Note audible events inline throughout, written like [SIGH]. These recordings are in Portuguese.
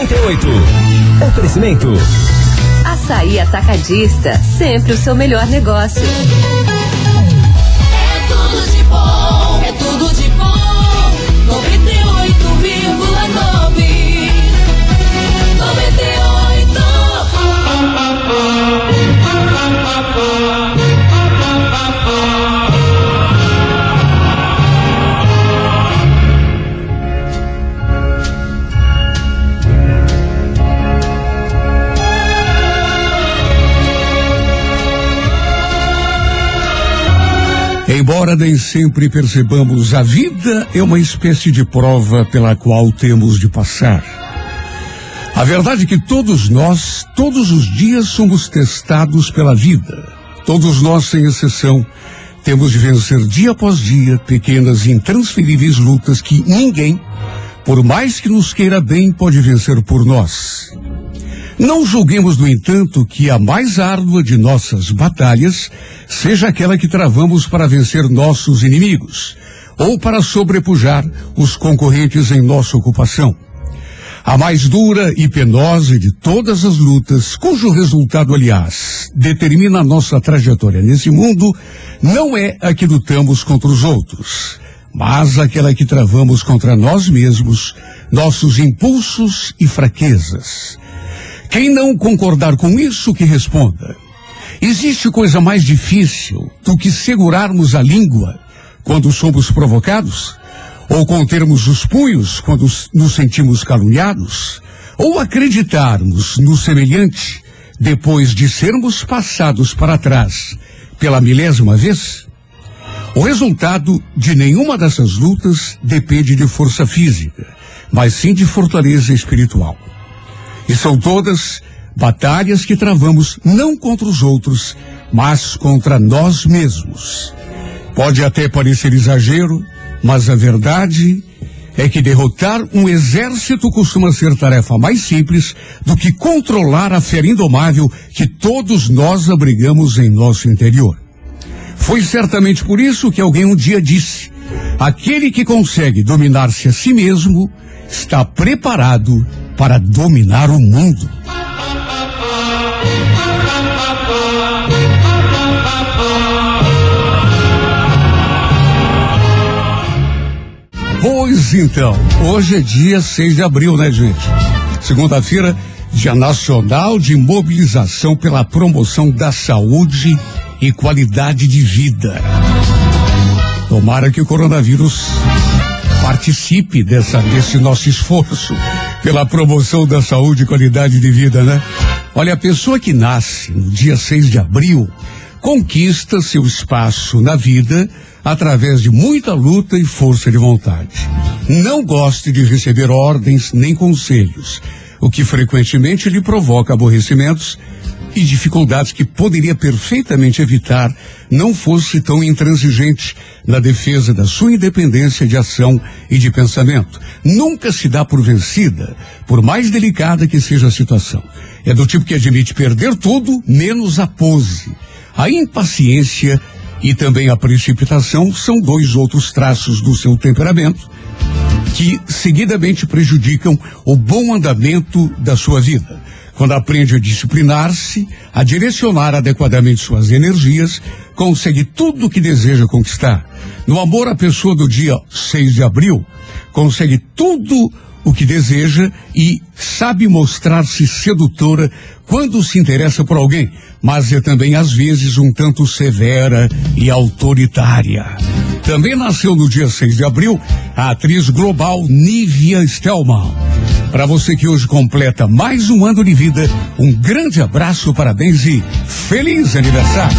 98. Oferecimento. Açaí Atacadista, sempre o seu melhor negócio. Embora nem sempre percebamos, a vida é uma espécie de prova pela qual temos de passar. A verdade é que todos nós, todos os dias, somos testados pela vida. Todos nós, sem exceção, temos de vencer dia após dia pequenas e intransferíveis lutas que ninguém, por mais que nos queira bem, pode vencer por nós. Não julguemos, no entanto, que a mais árdua de nossas batalhas seja aquela que travamos para vencer nossos inimigos ou para sobrepujar os concorrentes em nossa ocupação. A mais dura e penosa de todas as lutas, cujo resultado, aliás, determina a nossa trajetória nesse mundo, não é a que lutamos contra os outros, mas aquela que travamos contra nós mesmos, nossos impulsos e fraquezas. Quem não concordar com isso, que responda. Existe coisa mais difícil do que segurarmos a língua quando somos provocados? Ou contermos os punhos quando nos sentimos caluniados? Ou acreditarmos no semelhante depois de sermos passados para trás pela milésima vez? O resultado de nenhuma dessas lutas depende de força física, mas sim de fortaleza espiritual. E são todas batalhas que travamos não contra os outros, mas contra nós mesmos. Pode até parecer exagero, mas a verdade é que derrotar um exército costuma ser tarefa mais simples do que controlar a fera indomável que todos nós abrigamos em nosso interior. Foi certamente por isso que alguém um dia disse: aquele que consegue dominar-se a si mesmo está preparado para dominar o mundo. Pois então, hoje é dia 6 de abril, né, gente? Segunda-feira, Dia Nacional de Mobilização pela Promoção da Saúde e Qualidade de Vida. Tomara que o coronavírus participe dessa, desse nosso esforço pela promoção da saúde e qualidade de vida, né? Olha, a pessoa que nasce no dia 6 de abril conquista seu espaço na vida através de muita luta e força de vontade. Não goste de receber ordens nem conselhos, o que frequentemente lhe provoca aborrecimentos e dificuldades que poderia perfeitamente evitar não fosse tão intransigente na defesa da sua independência de ação e de pensamento. Nunca se dá por vencida, por mais delicada que seja a situação. É do tipo que admite perder tudo, menos a pose. A impaciência e também a precipitação são dois outros traços do seu temperamento que seguidamente prejudicam o bom andamento da sua vida. Quando aprende a disciplinar-se, a direcionar adequadamente suas energias, consegue tudo o que deseja conquistar. No amor, a pessoa do dia 6 de abril consegue tudo o que deseja e sabe mostrar-se sedutora quando se interessa por alguém, mas é também às vezes um tanto severa e autoritária. Também nasceu no dia 6 de abril a atriz global Nívia Stelman. Para você que hoje completa mais um ano de vida, um grande abraço, parabéns e feliz aniversário.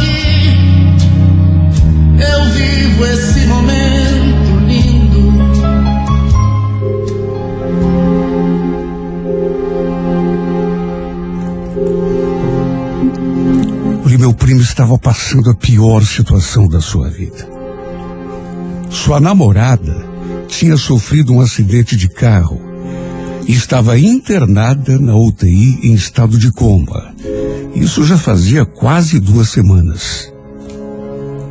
eu vivo esse momento lindo. Olha, meu primo estava passando a pior situação da sua vida. Sua namorada tinha sofrido um acidente de carro e estava internada na UTI em estado de coma. Isso já fazia quase duas semanas.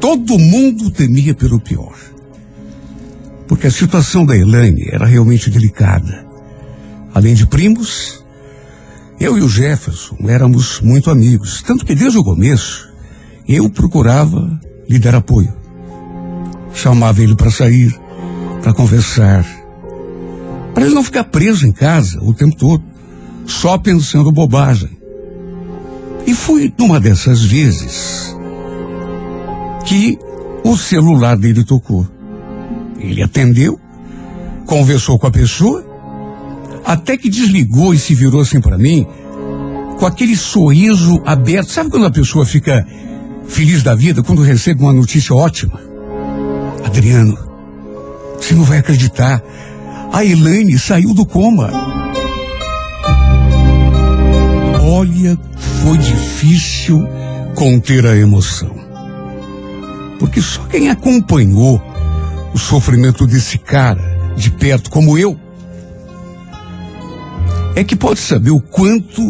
Todo mundo temia pelo pior. Porque a situação da Elaine era realmente delicada. Além de primos, eu e o Jefferson éramos muito amigos, tanto que desde o começo eu procurava lhe dar apoio. Chamava ele para sair, para conversar, para ele não ficar preso em casa o tempo todo, só pensando bobagem. E foi numa dessas vezes que o celular dele tocou. Ele atendeu, conversou com a pessoa, até que desligou e se virou assim para mim, com aquele sorriso aberto. Sabe quando a pessoa fica feliz da vida quando recebe uma notícia ótima? Adriano, você não vai acreditar. A Elaine saiu do coma. Olha, foi difícil conter a emoção. Porque só quem acompanhou o sofrimento desse cara de perto, como eu, é que pode saber o quanto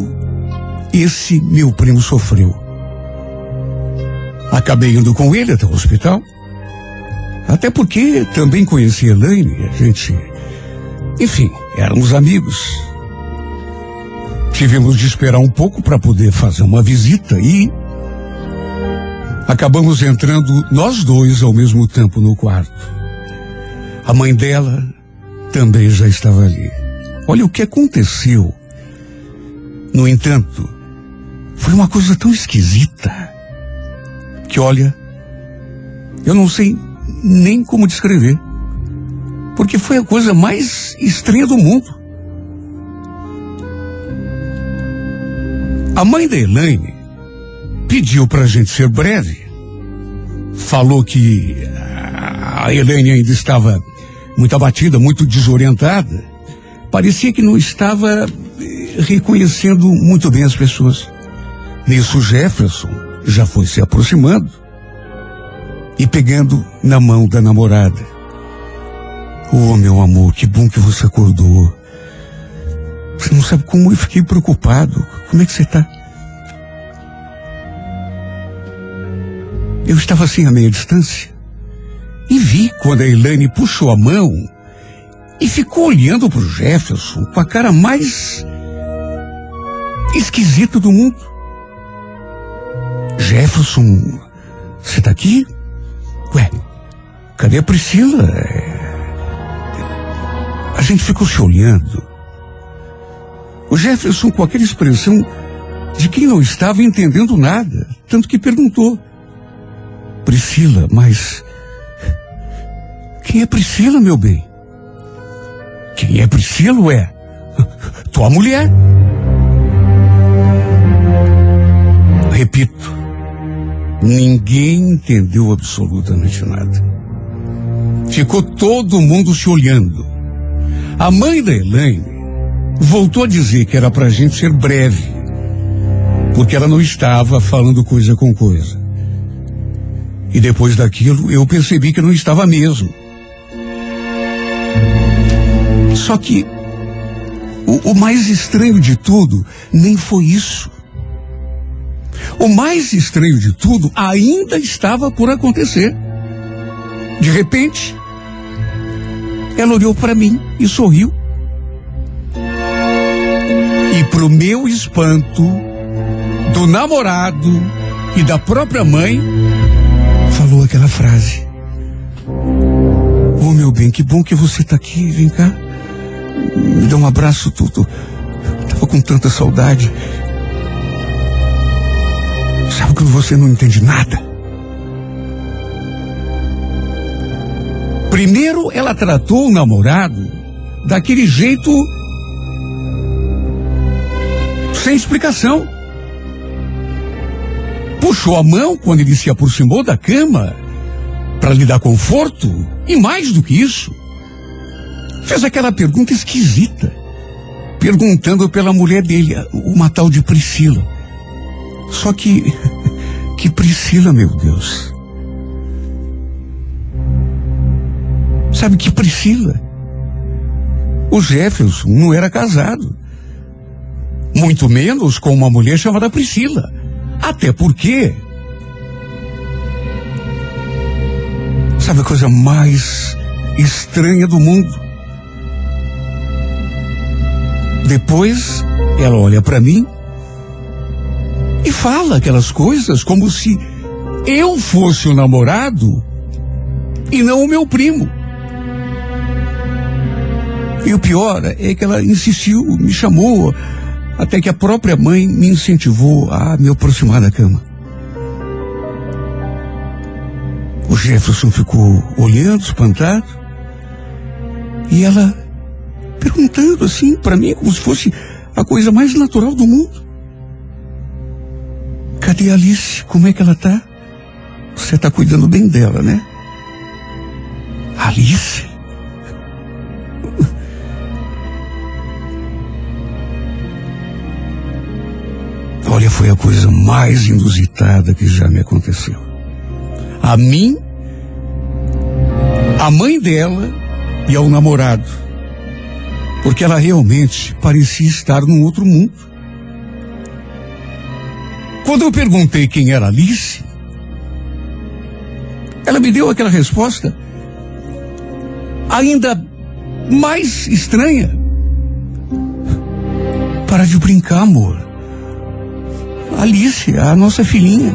esse meu primo sofreu. Acabei indo com ele até o hospital. Até porque também conheci Elaine, a gente. Enfim, éramos amigos. Tivemos de esperar um pouco para poder fazer uma visita e. Acabamos entrando nós dois ao mesmo tempo no quarto. A mãe dela também já estava ali. Olha o que aconteceu. No entanto, foi uma coisa tão esquisita que, olha, eu não sei nem como descrever. Porque foi a coisa mais estranha do mundo. A mãe da Elaine pediu para a gente ser breve. Falou que a Elaine ainda estava muito abatida, muito desorientada. Parecia que não estava eh, reconhecendo muito bem as pessoas. Nisso Jefferson já foi se aproximando e pegando na mão da namorada. Oh, meu amor, que bom que você acordou. Você não sabe como eu fiquei preocupado. Como é que você está? Eu estava assim a meia distância e vi quando a Elaine puxou a mão e ficou olhando para o Jefferson com a cara mais esquisita do mundo. Jefferson, você está aqui? Ué, cadê a Priscila? A gente ficou se olhando. O Jefferson com aquela expressão de quem não estava entendendo nada, tanto que perguntou. Priscila, mas. Quem é Priscila, meu bem? Quem é Priscila, ué? Tua mulher. Repito, ninguém entendeu absolutamente nada. Ficou todo mundo se olhando. A mãe da Elaine voltou a dizer que era pra gente ser breve, porque ela não estava falando coisa com coisa. E depois daquilo eu percebi que não estava mesmo. Só que o, o mais estranho de tudo nem foi isso. O mais estranho de tudo ainda estava por acontecer. De repente, ela olhou para mim e sorriu. E pro meu espanto, do namorado e da própria mãe, falou aquela frase. Oh, meu bem, que bom que você está aqui. Vem cá. Me dá um abraço, Tuto. Tava com tanta saudade. Sabe que você não entende nada? Primeiro, ela tratou o namorado daquele jeito sem explicação. Puxou a mão quando ele se aproximou da cama para lhe dar conforto e mais do que isso, fez aquela pergunta esquisita, perguntando pela mulher dele, uma tal de Priscila. Só que, [LAUGHS] que Priscila, meu Deus. Sabe que Priscila? O Jefferson não era casado. Muito menos com uma mulher chamada Priscila. Até porque Sabe a coisa mais estranha do mundo? Depois ela olha para mim e fala aquelas coisas como se eu fosse o namorado e não o meu primo. E o pior é que ela insistiu, me chamou, até que a própria mãe me incentivou a me aproximar da cama. O Jefferson ficou olhando, espantado. E ela perguntando assim para mim, como se fosse a coisa mais natural do mundo. Cadê a Alice? Como é que ela tá? Você tá cuidando bem dela, né? Alice? Olha, foi a coisa mais inusitada que já me aconteceu a mim, a mãe dela e ao namorado. Porque ela realmente parecia estar num outro mundo. Quando eu perguntei quem era Alice, ela me deu aquela resposta ainda mais estranha. Para de brincar, amor. Alice, a nossa filhinha.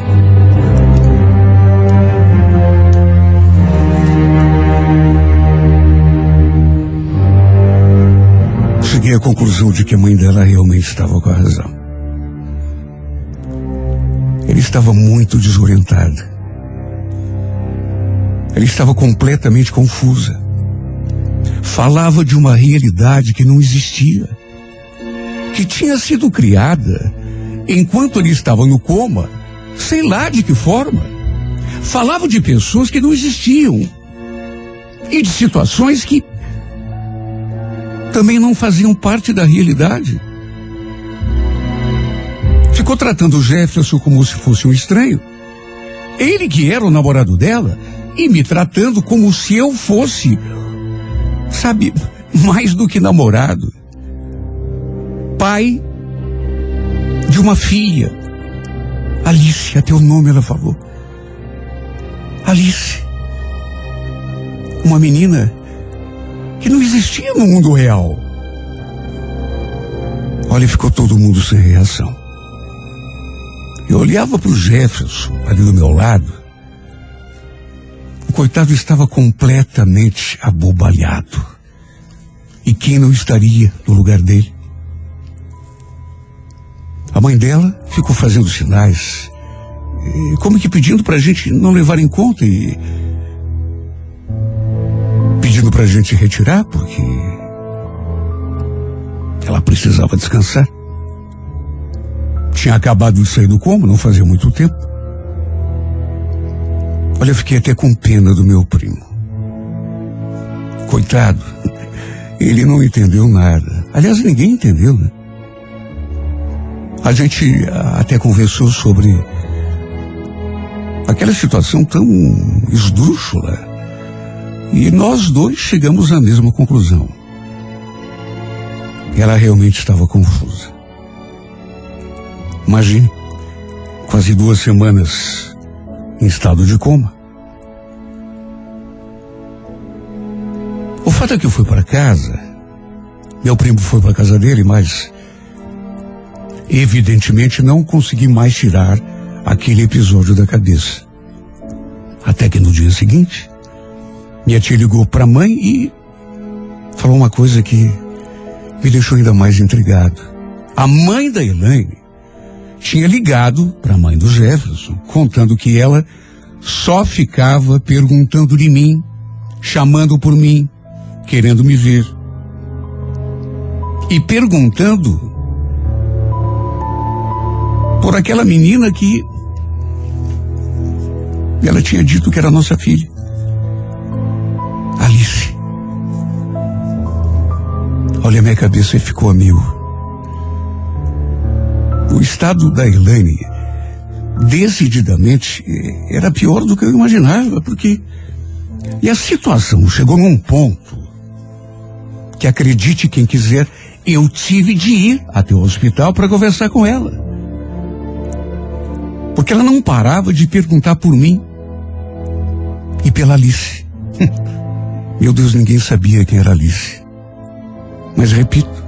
cheguei à conclusão de que a mãe dela realmente estava com a razão. Ela estava muito desorientada. Ela estava completamente confusa. Falava de uma realidade que não existia, que tinha sido criada enquanto ele estava no coma, sei lá de que forma. Falava de pessoas que não existiam e de situações que também não faziam parte da realidade. Ficou tratando o Jefferson como se fosse um estranho. Ele que era o namorado dela e me tratando como se eu fosse, sabe, [LAUGHS] mais do que namorado. Pai de uma filha. Alice, até o nome ela falou. Alice. Uma menina que não existia no mundo real. Olha, ficou todo mundo sem reação. Eu olhava para o Jefferson ali do meu lado. O coitado estava completamente abobalhado. E quem não estaria no lugar dele? A mãe dela ficou fazendo sinais, como que pedindo para a gente não levar em conta e pedindo para a gente retirar porque ela precisava descansar. Tinha acabado de sair do coma, não fazia muito tempo. Olha, eu fiquei até com pena do meu primo. Coitado, ele não entendeu nada. Aliás, ninguém entendeu, né? A gente até conversou sobre aquela situação tão esdrúxula e nós dois chegamos à mesma conclusão. Ela realmente estava confusa. Imagine, quase duas semanas em estado de coma. O fato é que eu fui para casa, meu primo foi para casa dele, mas evidentemente não consegui mais tirar aquele episódio da cabeça. Até que no dia seguinte, minha tia ligou para a mãe e falou uma coisa que me deixou ainda mais intrigado. A mãe da Elaine tinha ligado para a mãe do Jefferson, contando que ela só ficava perguntando de mim, chamando por mim, querendo me ver. E perguntando por aquela menina que ela tinha dito que era nossa filha. Alice. Olha, minha cabeça ficou a mil. O estado da Elaine, decididamente, era pior do que eu imaginava, porque. E a situação chegou num ponto que, acredite quem quiser, eu tive de ir até o hospital para conversar com ela. Porque ela não parava de perguntar por mim e pela Alice. [LAUGHS] Meu Deus, ninguém sabia quem era Alice. Mas repito,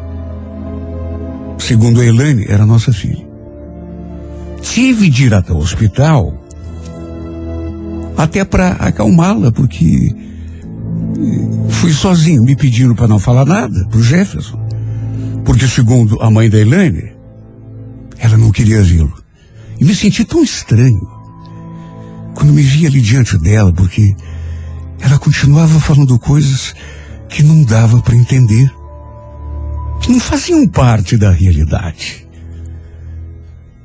segundo a Elaine, era nossa filha. Tive de ir até o hospital até para acalmá-la, porque eh, fui sozinho, me pediram para não falar nada pro Jefferson. Porque segundo a mãe da Elaine, ela não queria vê-lo. E me senti tão estranho quando me vi ali diante dela, porque ela continuava falando coisas que não dava para entender que não faziam parte da realidade.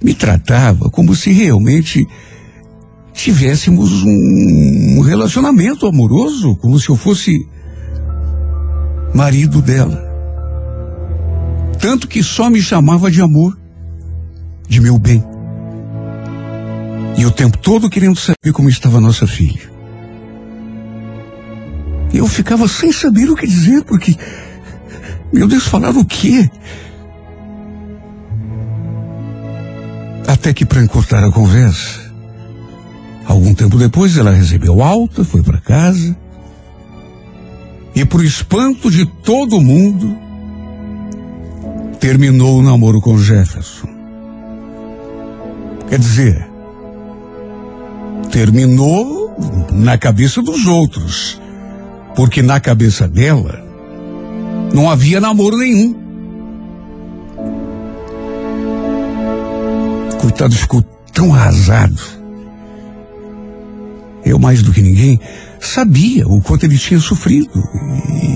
Me tratava como se realmente tivéssemos um relacionamento amoroso, como se eu fosse marido dela. Tanto que só me chamava de amor, de meu bem. E o tempo todo querendo saber como estava nossa filha. Eu ficava sem saber o que dizer, porque meu Deus, falar o quê? Até que para encurtar a conversa, algum tempo depois ela recebeu alta, foi para casa e por espanto de todo mundo terminou o namoro com Jefferson. Quer dizer, terminou na cabeça dos outros, porque na cabeça dela não havia namoro nenhum. Coitado ficou tão arrasado. Eu, mais do que ninguém, sabia o quanto ele tinha sofrido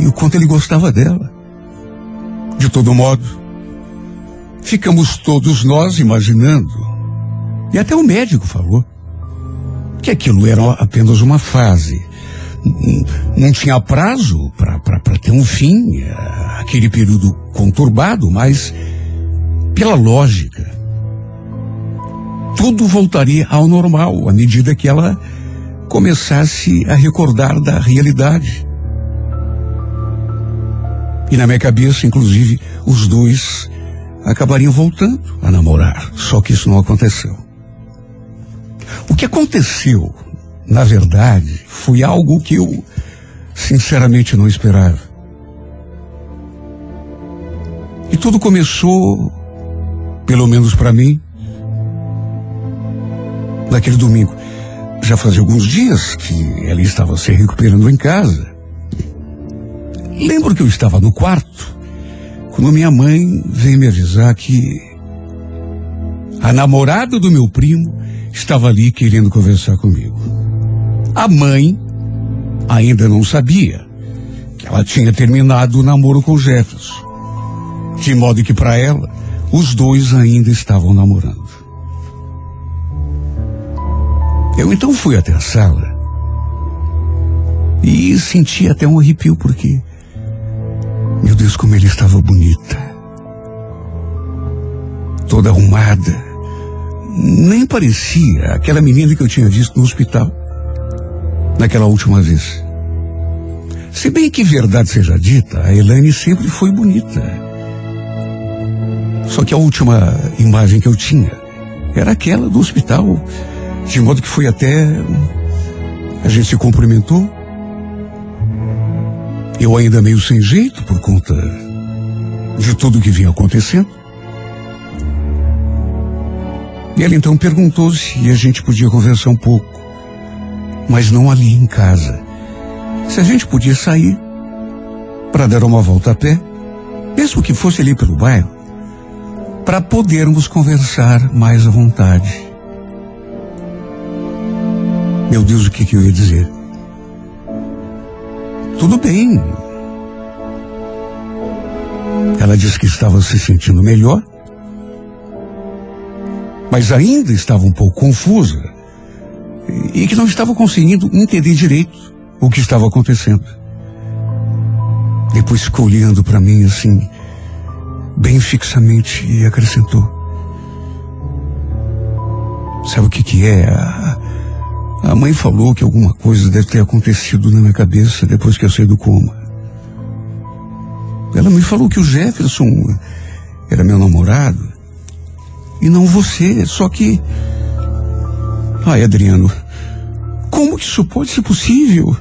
e, o quanto ele gostava dela. De todo modo, ficamos todos nós imaginando, e até o médico falou, que aquilo era apenas uma fase não tinha prazo para ter um fim, é, aquele período conturbado, mas pela lógica, tudo voltaria ao normal à medida que ela começasse a recordar da realidade. E na minha cabeça, inclusive, os dois acabariam voltando a namorar. Só que isso não aconteceu. O que aconteceu na verdade, foi algo que eu sinceramente não esperava. E tudo começou, pelo menos para mim, naquele domingo. Já fazia alguns dias que ela estava se recuperando em casa. Lembro que eu estava no quarto quando minha mãe veio me avisar que a namorada do meu primo estava ali querendo conversar comigo. A mãe ainda não sabia que ela tinha terminado o namoro com Jefferson. De modo que para ela, os dois ainda estavam namorando. Eu então fui até a sala e senti até um arrepio porque, meu Deus, como ele estava bonita. Toda arrumada. Nem parecia aquela menina que eu tinha visto no hospital naquela última vez. Se bem que verdade seja dita, a Elaine sempre foi bonita. Só que a última imagem que eu tinha era aquela do hospital, de modo que foi até. A gente se cumprimentou. Eu ainda meio sem jeito por conta de tudo que vinha acontecendo. E ela então perguntou se a gente podia conversar um pouco mas não ali em casa. Se a gente podia sair para dar uma volta a pé, mesmo que fosse ali pelo bairro, para podermos conversar mais à vontade. Meu Deus, o que, que eu ia dizer? Tudo bem. Ela disse que estava se sentindo melhor, mas ainda estava um pouco confusa e que não estava conseguindo entender direito o que estava acontecendo. Depois ficou olhando para mim assim, bem fixamente e acrescentou: Sabe o que que é? A, a mãe falou que alguma coisa deve ter acontecido na minha cabeça depois que eu saí do coma. Ela me falou que o Jefferson era meu namorado e não você, só que. Ai, Adriano, como que isso pode ser possível?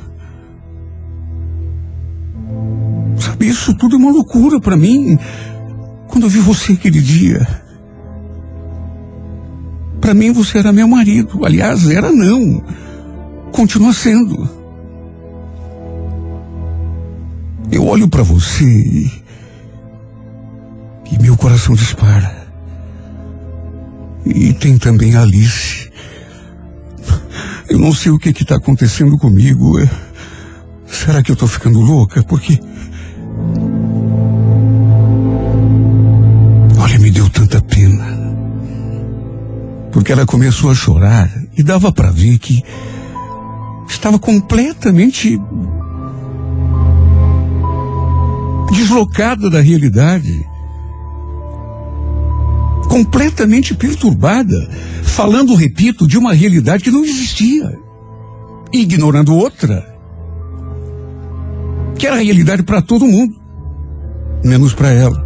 Sabe, isso tudo é uma loucura para mim. Quando eu vi você aquele dia. Para mim você era meu marido. Aliás, era não. Continua sendo. Eu olho para você e, e meu coração dispara. E tem também Alice. Eu não sei o que está acontecendo comigo. É, será que eu estou ficando louca? Porque. Olha, me deu tanta pena. Porque ela começou a chorar e dava para ver que estava completamente deslocada da realidade. Completamente perturbada, falando, repito, de uma realidade que não existia, ignorando outra, que era realidade para todo mundo, menos para ela.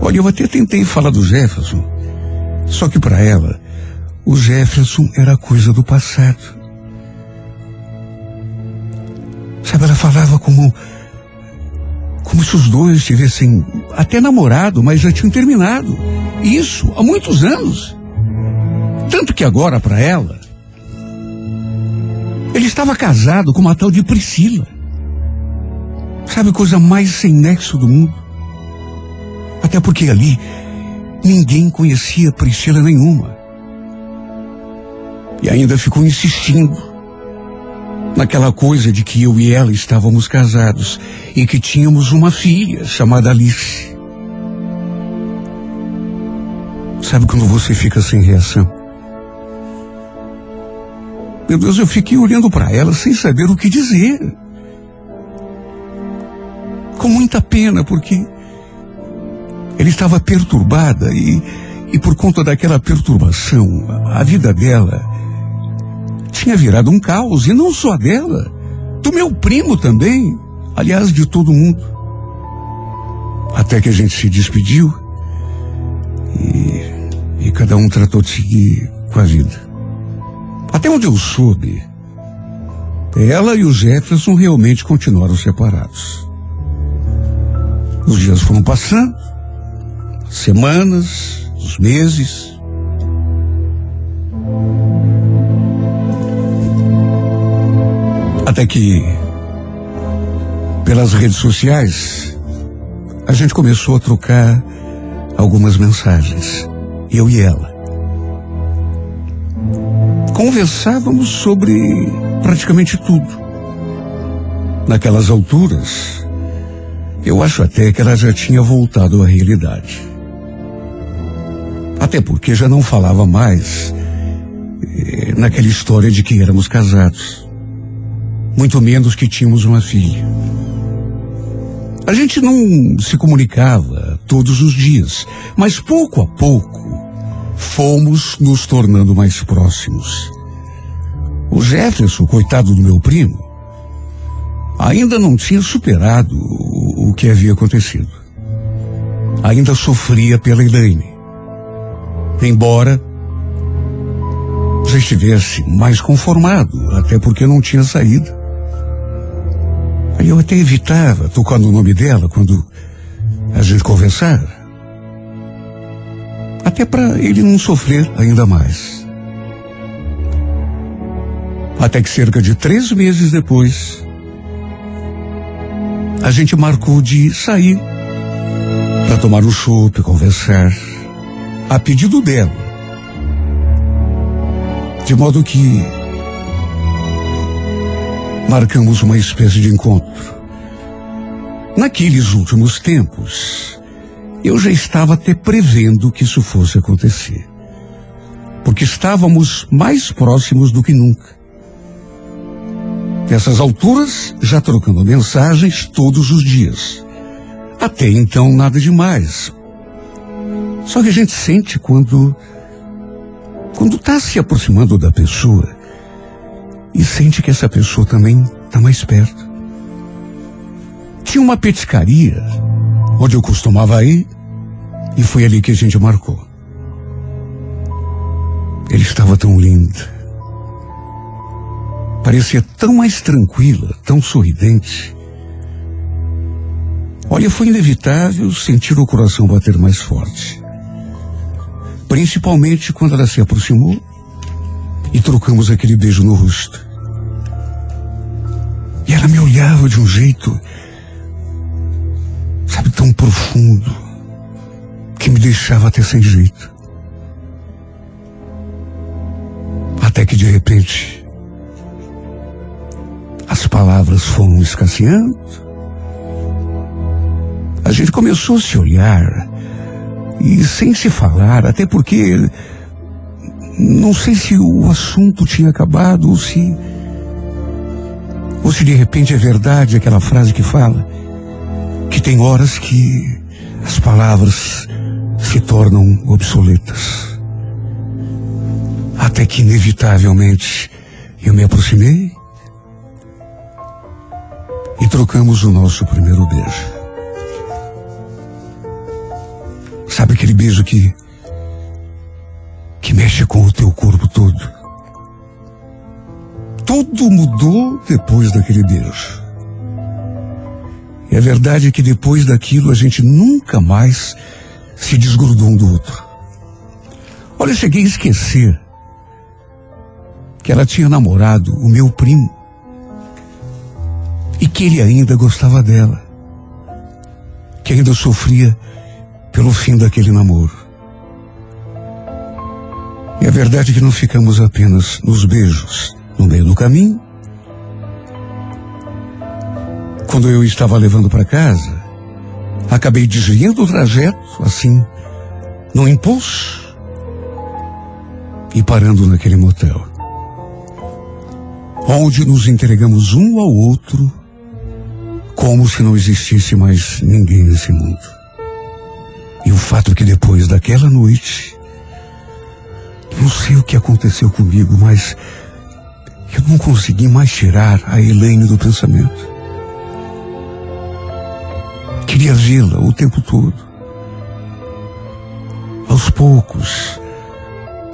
Olha, eu até tentei falar do Jefferson, só que para ela, o Jefferson era coisa do passado. Sabe, ela falava como como se os dois tivessem até namorado, mas já tinham terminado. Isso há muitos anos. Tanto que agora, para ela, ele estava casado com uma tal de Priscila. Sabe, coisa mais sem nexo do mundo. Até porque ali ninguém conhecia Priscila nenhuma. E ainda ficou insistindo naquela coisa de que eu e ela estávamos casados e que tínhamos uma filha chamada Alice. Sabe quando você fica sem reação? Meu Deus, eu fiquei olhando para ela sem saber o que dizer. Com muita pena, porque ela estava perturbada e, e por conta daquela perturbação, a vida dela tinha virado um caos, e não só dela, do meu primo também, aliás, de todo mundo. Até que a gente se despediu e, e cada um tratou de seguir com a vida. Até onde eu soube, ela e o Jefferson realmente continuaram separados. Os dias foram passando, semanas, os meses. Até que, pelas redes sociais, a gente começou a trocar algumas mensagens, eu e ela. Conversávamos sobre praticamente tudo. Naquelas alturas, eu acho até que ela já tinha voltado à realidade. Até porque já não falava mais eh, naquela história de que éramos casados muito menos que tínhamos uma filha. A gente não se comunicava todos os dias, mas pouco a pouco fomos nos tornando mais próximos. O Jefferson, coitado do meu primo, ainda não tinha superado o, que havia acontecido. Ainda sofria pela Elaine. Embora já estivesse mais conformado, até porque não tinha saído. Aí eu até evitava tocar no nome dela quando a gente conversava. Até para ele não sofrer ainda mais. Até que cerca de três meses depois, a gente marcou de sair para tomar um chopp, conversar, a pedido dela. De modo que marcamos uma espécie de encontro. Naqueles últimos tempos, eu já estava até prevendo que isso fosse acontecer. Porque estávamos mais próximos do que nunca. Nessas alturas, já trocando mensagens todos os dias. Até então, nada demais. Só que a gente sente quando. Quando está se aproximando da pessoa e sente que essa pessoa também está mais perto. Tinha uma petiscaria onde eu costumava ir e foi ali que a gente marcou. Ele estava tão lindo. Parecia tão mais tranquila, tão sorridente. Olha, foi inevitável sentir o coração bater mais forte. Principalmente quando ela se aproximou e trocamos aquele beijo no rosto. E ela me olhava de um jeito, sabe, tão profundo, que me deixava até sem jeito. Até que de repente, as palavras foram escasseando. A gente começou a se olhar e sem se falar, até porque não sei se o assunto tinha acabado ou se ou se de repente é verdade aquela frase que fala que tem horas que as palavras se tornam obsoletas. Até que inevitavelmente eu me aproximei e trocamos o nosso primeiro beijo. Sabe aquele beijo que que mexe com o teu corpo todo? Tudo mudou depois daquele beijo. E é verdade que depois daquilo a gente nunca mais se desgrudou um do outro. Olha, eu cheguei a esquecer que ela tinha namorado o meu primo e que ele ainda gostava dela, que ainda sofria pelo fim daquele namoro. E a verdade é que não ficamos apenas nos beijos, no meio do caminho. Quando eu estava levando para casa, acabei desviando o trajeto, assim, no impulso, e parando naquele motel. Onde nos entregamos um ao outro, como se não existisse mais ninguém nesse mundo. E o fato é que depois daquela noite, não sei o que aconteceu comigo, mas eu não consegui mais tirar a Elaine do pensamento. Queria vê-la o tempo todo. Aos poucos,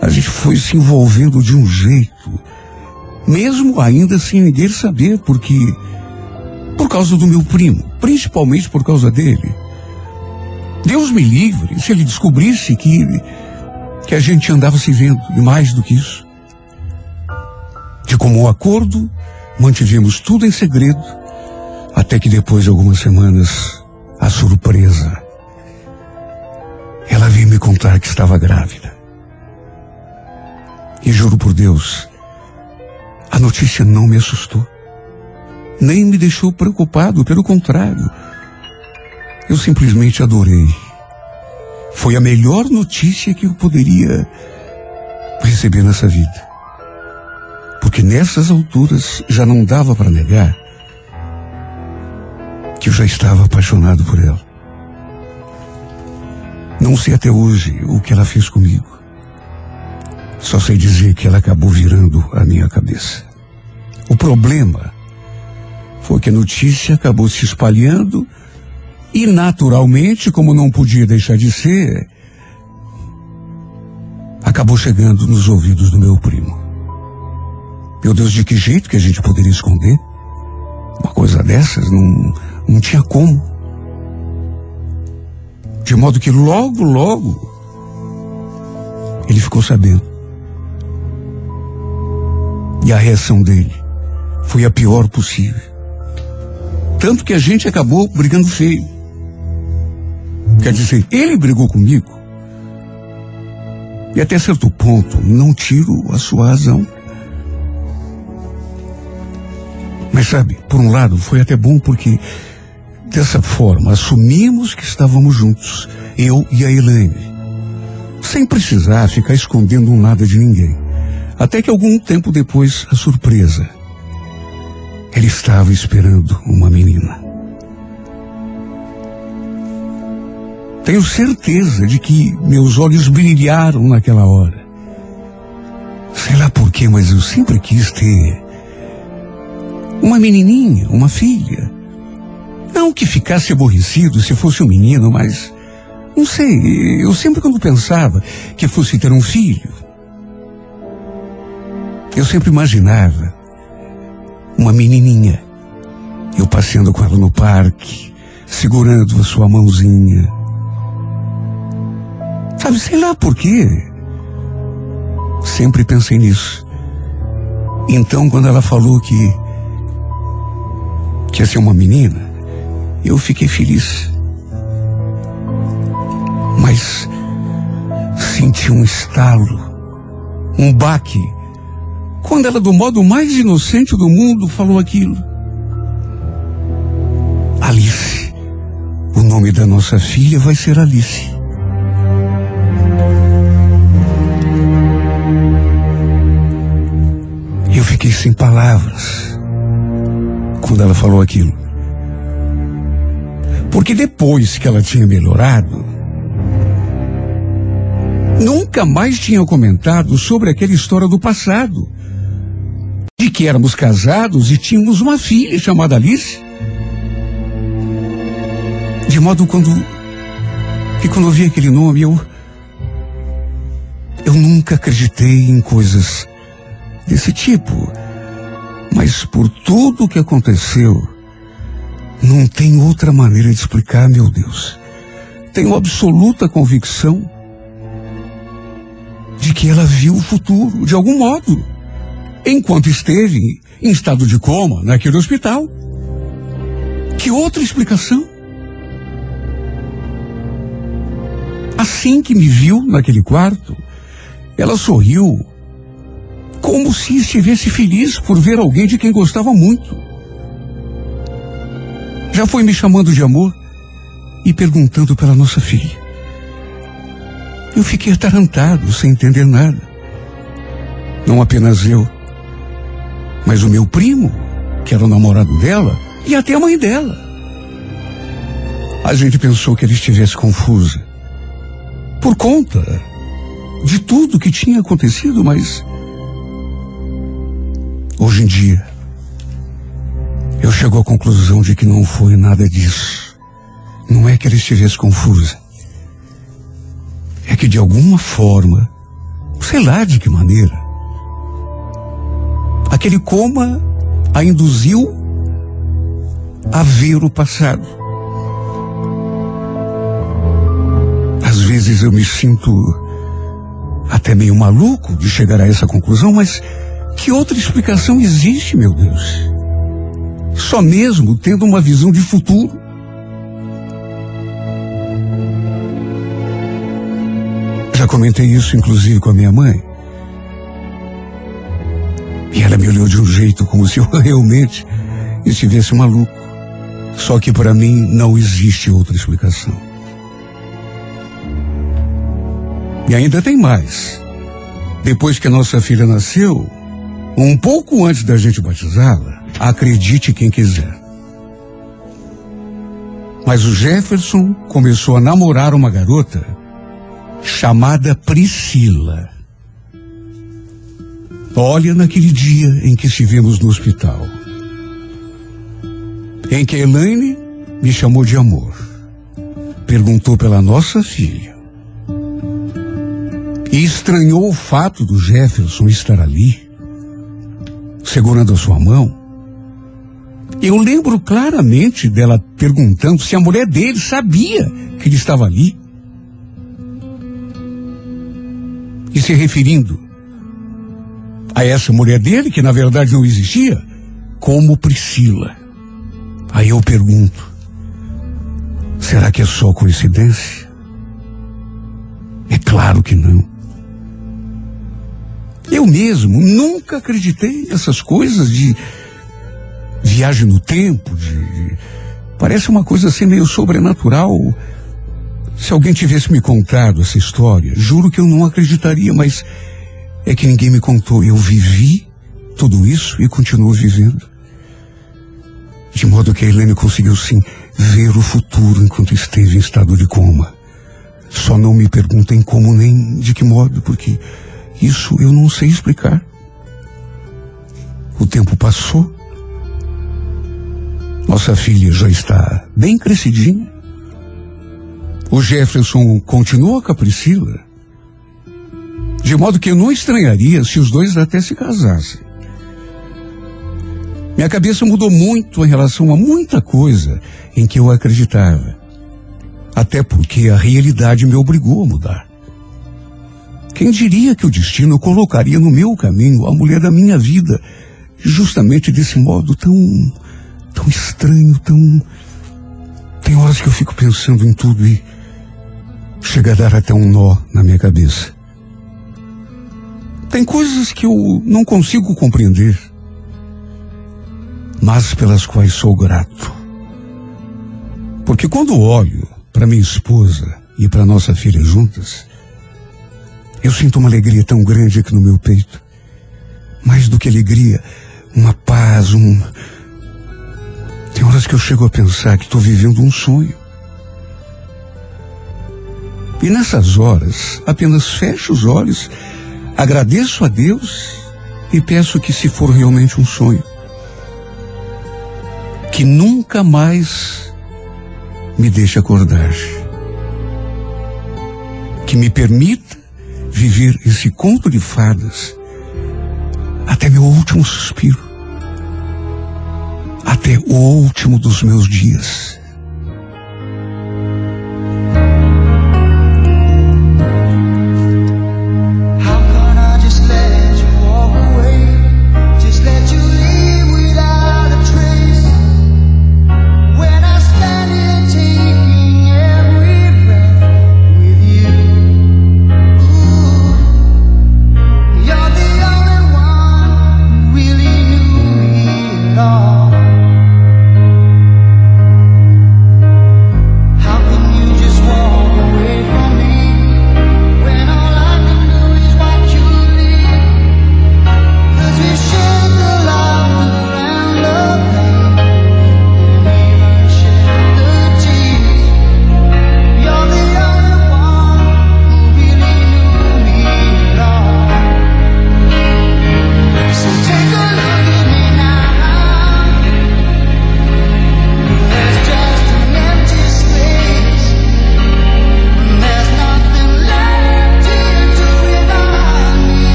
a gente foi se envolvendo de um jeito, mesmo ainda sem ninguém saber, porque por causa do meu primo, principalmente por causa dele. Deus me livre se ele descobrisse que que a gente andava se vendo, e mais do que isso. De comum acordo, mantivemos tudo em segredo, até que depois de algumas semanas, a surpresa. Ela veio me contar que estava grávida. E juro por Deus, a notícia não me assustou. Nem me deixou preocupado, pelo contrário. Eu simplesmente adorei. Foi a melhor notícia que eu poderia receber nessa vida. Porque nessas alturas já não dava para negar que eu já estava apaixonado por ela. Não sei até hoje o que ela fez comigo. Só sei dizer que ela acabou virando a minha cabeça. O problema foi que a notícia acabou se espalhando e, naturalmente, como não podia deixar de ser, acabou chegando nos ouvidos do meu primo. Meu Deus, de que jeito que a gente poderia esconder? Uma coisa dessas não, não tinha como. De modo que logo, logo, ele ficou sabendo. E a reação dele foi a pior possível. Tanto que a gente acabou brigando feio. Quer dizer, ele brigou comigo. E até certo ponto, não tiro a sua razão. Mas sabe, por um lado, foi até bom porque dessa forma assumimos que estávamos juntos, eu e a Elaine, sem precisar ficar escondendo nada de ninguém. Até que algum tempo depois, a surpresa. Ele estava esperando uma menina. Tenho certeza de que meus olhos brilharam naquela hora. Sei lá porquê, mas eu sempre quis ter uma menininha, uma filha. Não que ficasse aborrecido se fosse um menino, mas não sei, eu sempre quando pensava que fosse ter um filho, eu sempre imaginava uma menininha, eu passeando com ela no parque, segurando a sua mãozinha. Sabe, sei lá por quê. Sempre pensei nisso. Então, quando ela falou que ia ser uma menina, eu fiquei feliz. Mas senti um estalo, um baque, quando ela, do modo mais inocente do mundo, falou aquilo. Alice. O nome da nossa filha vai ser Alice. Eu fiquei sem palavras quando ela falou aquilo. Porque depois que ela tinha melhorado, nunca mais tinha comentado sobre aquela história do passado. De que éramos casados e tínhamos uma filha chamada Alice. De modo quando que quando eu vi aquele nome, eu eu nunca acreditei em coisas desse tipo. Mas por tudo o que aconteceu, não tem outra maneira de explicar, meu Deus. Tenho absoluta convicção de que ela viu o futuro, de algum modo, enquanto esteve em estado de coma naquele hospital. Que outra explicação? Assim que me viu naquele quarto, ela sorriu como se estivesse feliz por ver alguém de quem gostava muito. Já foi me chamando de amor e perguntando pela nossa filha. Eu fiquei atarantado, sem entender nada. Não apenas eu, mas o meu primo, que era o namorado dela, e até a mãe dela. A gente pensou que ela estivesse confusa. Por conta de tudo que tinha acontecido, mas Hoje em dia, eu chego à conclusão de que não foi nada disso. Não é que ela estivesse confusa. É que de alguma forma, sei lá de que maneira, aquele coma a induziu a ver o passado. Às vezes eu me sinto até meio maluco de chegar a essa conclusão, mas que outra explicação existe, meu Deus? Só mesmo tendo uma visão de futuro. Já comentei isso, inclusive, com a minha mãe. E ela me olhou de um jeito como se eu [LAUGHS] realmente estivesse maluco. Só que para mim não existe outra explicação. E ainda tem mais. Depois que a nossa filha nasceu, um pouco antes da gente batizá-la, acredite quem quiser. Mas o Jefferson começou a namorar uma garota chamada Priscila. Olha naquele dia em que estivemos no hospital. Em que Elaine me chamou de amor. Perguntou pela nossa filha. E estranhou o fato do Jefferson estar ali segurando a sua mão. Eu lembro claramente dela perguntando se a mulher dele sabia que ele estava ali. E se referindo a essa mulher dele, que na verdade não existia, como Priscila. Aí eu pergunto: será que é só coincidência? É claro que não. Eu mesmo nunca acreditei nessas coisas de viagem no tempo, de, parece uma coisa assim meio sobrenatural. Se alguém tivesse me contado essa história, juro que eu não acreditaria, mas é que ninguém me contou. Eu vivi tudo isso e continuo vivendo. De modo que a Helene conseguiu sim ver o futuro enquanto esteve em estado de coma. Só não me perguntem como nem de que modo, porque isso eu não sei explicar. O tempo passou. Nossa filha já está bem crescidinha. O Jefferson continua com a Priscila. De modo que eu não estranharia se os dois até se casassem. Minha cabeça mudou muito em relação a muita coisa em que eu acreditava. Até porque a realidade me obrigou a mudar. Quem diria que o destino colocaria no meu caminho a mulher da minha vida, justamente desse modo tão, tão estranho, tão. Tem horas que eu fico pensando em tudo e chega a dar até um nó na minha cabeça. Tem coisas que eu não consigo compreender, mas pelas quais sou grato. Porque quando olho para minha esposa e para nossa filha juntas, eu sinto uma alegria tão grande aqui no meu peito. Mais do que alegria, uma paz, um. Tem horas que eu chego a pensar que estou vivendo um sonho. E nessas horas, apenas fecho os olhos Agradeço a Deus e peço que, se for realmente um sonho, que nunca mais me deixe acordar. Que me permita viver esse conto de fadas até meu último suspiro, até o último dos meus dias.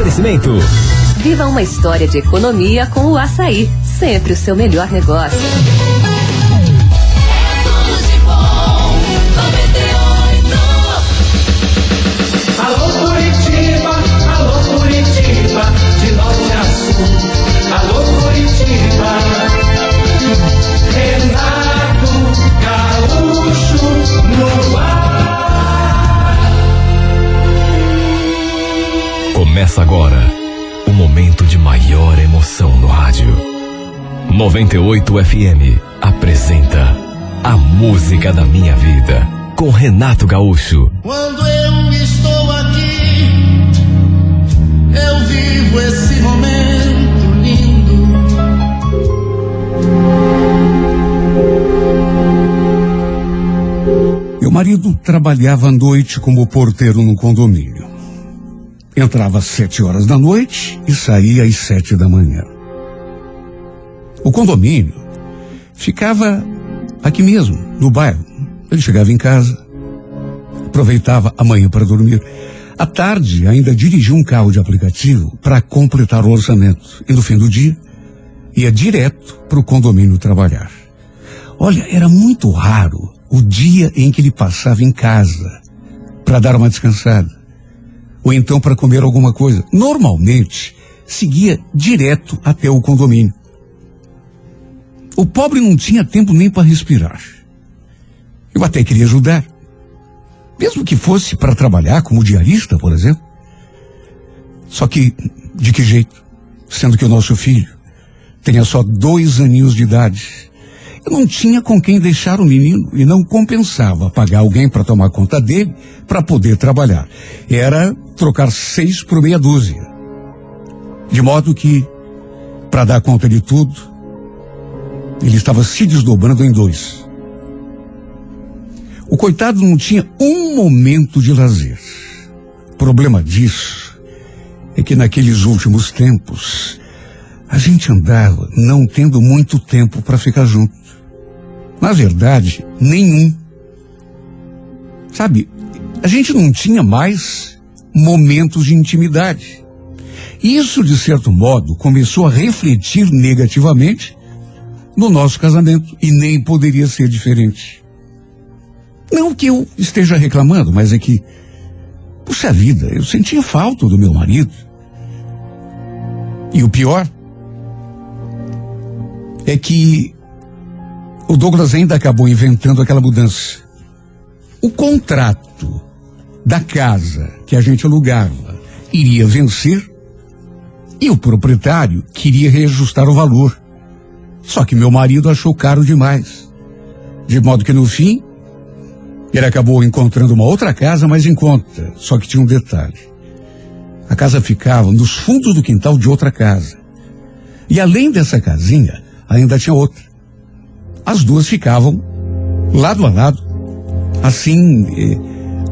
Oferecimento. Viva uma história de economia com o açaí. Sempre o seu melhor negócio. Começa agora o momento de maior emoção no rádio. 98 FM apresenta A Música da Minha Vida com Renato Gaúcho. Quando eu estou aqui, eu vivo esse momento lindo. Meu marido trabalhava à noite como porteiro no condomínio. Entrava às sete horas da noite e saía às sete da manhã. O condomínio ficava aqui mesmo, no bairro. Ele chegava em casa, aproveitava a manhã para dormir. À tarde, ainda dirigia um carro de aplicativo para completar o orçamento. E no fim do dia, ia direto para o condomínio trabalhar. Olha, era muito raro o dia em que ele passava em casa para dar uma descansada. Ou então para comer alguma coisa. Normalmente, seguia direto até o condomínio. O pobre não tinha tempo nem para respirar. Eu até queria ajudar. Mesmo que fosse para trabalhar como diarista, por exemplo. Só que, de que jeito? Sendo que o nosso filho tinha só dois aninhos de idade. Eu não tinha com quem deixar o menino e não compensava pagar alguém para tomar conta dele para poder trabalhar. Era trocar seis por meia dúzia. De modo que, para dar conta de tudo, ele estava se desdobrando em dois. O coitado não tinha um momento de lazer. O problema disso é que naqueles últimos tempos a gente andava não tendo muito tempo para ficar junto. Na verdade, nenhum. Sabe, a gente não tinha mais momentos de intimidade. Isso, de certo modo, começou a refletir negativamente no nosso casamento e nem poderia ser diferente. Não que eu esteja reclamando, mas é que, puxa vida, eu sentia falta do meu marido. E o pior é que o Douglas ainda acabou inventando aquela mudança. O contrato da casa que a gente alugava iria vencer e o proprietário queria reajustar o valor. Só que meu marido achou caro demais. De modo que no fim, ele acabou encontrando uma outra casa mais em conta. Só que tinha um detalhe. A casa ficava nos fundos do quintal de outra casa. E além dessa casinha, ainda tinha outra. As duas ficavam lado a lado, assim, eh,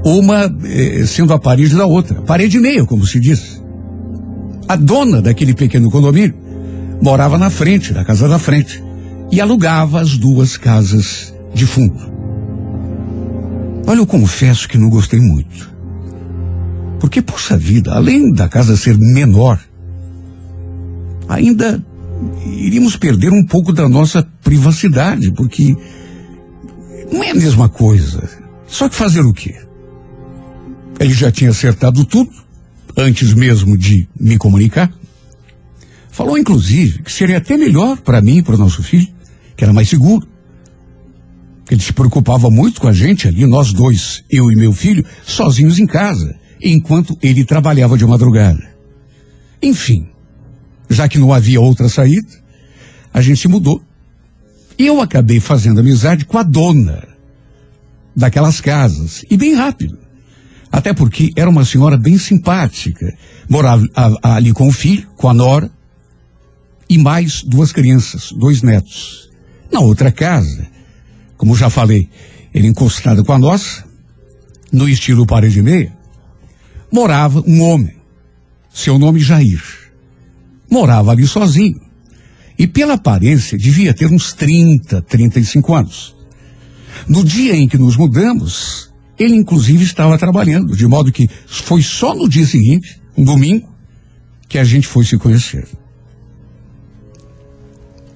uma eh, sendo a parede da outra, parede e meia, como se diz. A dona daquele pequeno condomínio morava na frente, da casa da frente, e alugava as duas casas de fundo. Olha, eu confesso que não gostei muito. Porque, poxa vida, além da casa ser menor, ainda iríamos perder um pouco da nossa privacidade, porque não é a mesma coisa. Só que fazer o quê? Ele já tinha acertado tudo, antes mesmo de me comunicar. Falou, inclusive, que seria até melhor para mim e para o nosso filho, que era mais seguro. Ele se preocupava muito com a gente ali, nós dois, eu e meu filho, sozinhos em casa, enquanto ele trabalhava de madrugada. Enfim, já que não havia outra saída, a gente se mudou. E eu acabei fazendo amizade com a dona daquelas casas, e bem rápido. Até porque era uma senhora bem simpática. Morava ali com o filho, com a nora, e mais duas crianças, dois netos. Na outra casa, como já falei, ele encostado com a nossa, no estilo parede meia, morava um homem, seu nome Jair. Morava ali sozinho. E pela aparência devia ter uns 30, 35 anos. No dia em que nos mudamos, ele inclusive estava trabalhando, de modo que foi só no dia seguinte, um domingo, que a gente foi se conhecer.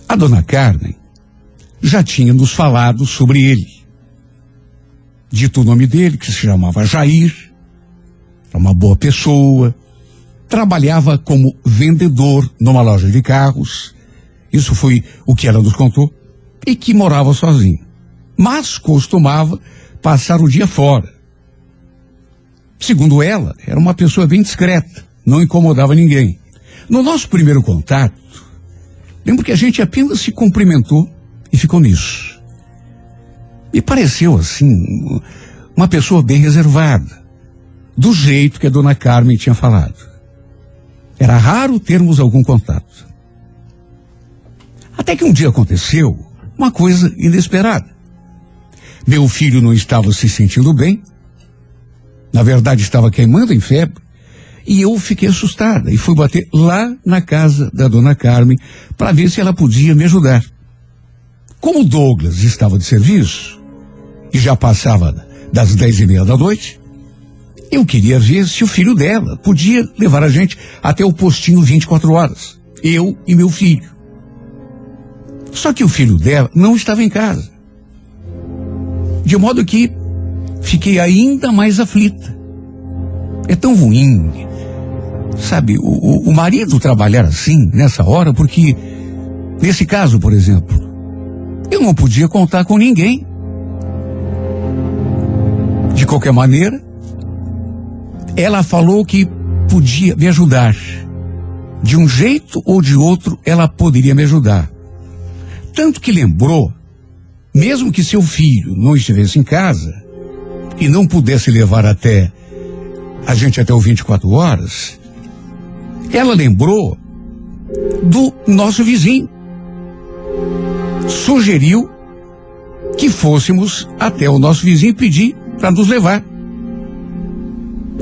A dona Carmen já tinha nos falado sobre ele. Dito o nome dele, que se chamava Jair, era uma boa pessoa, trabalhava como vendedor numa loja de carros, isso foi o que ela nos contou, e que morava sozinho. Mas costumava passar o dia fora. Segundo ela, era uma pessoa bem discreta, não incomodava ninguém. No nosso primeiro contato, lembro que a gente apenas se cumprimentou e ficou nisso. Me pareceu, assim, uma pessoa bem reservada, do jeito que a dona Carmen tinha falado. Era raro termos algum contato. Até que um dia aconteceu uma coisa inesperada. Meu filho não estava se sentindo bem. Na verdade, estava queimando em febre. E eu fiquei assustada e fui bater lá na casa da dona Carmen para ver se ela podia me ajudar. Como Douglas estava de serviço e já passava das dez e meia da noite, eu queria ver se o filho dela podia levar a gente até o postinho 24 horas. Eu e meu filho. Só que o filho dela não estava em casa. De modo que fiquei ainda mais aflita. É tão ruim, sabe, o, o marido trabalhar assim, nessa hora, porque, nesse caso, por exemplo, eu não podia contar com ninguém. De qualquer maneira, ela falou que podia me ajudar. De um jeito ou de outro, ela poderia me ajudar. Tanto que lembrou, mesmo que seu filho não estivesse em casa e não pudesse levar até a gente até o 24 horas, ela lembrou do nosso vizinho. Sugeriu que fôssemos até o nosso vizinho pedir para nos levar.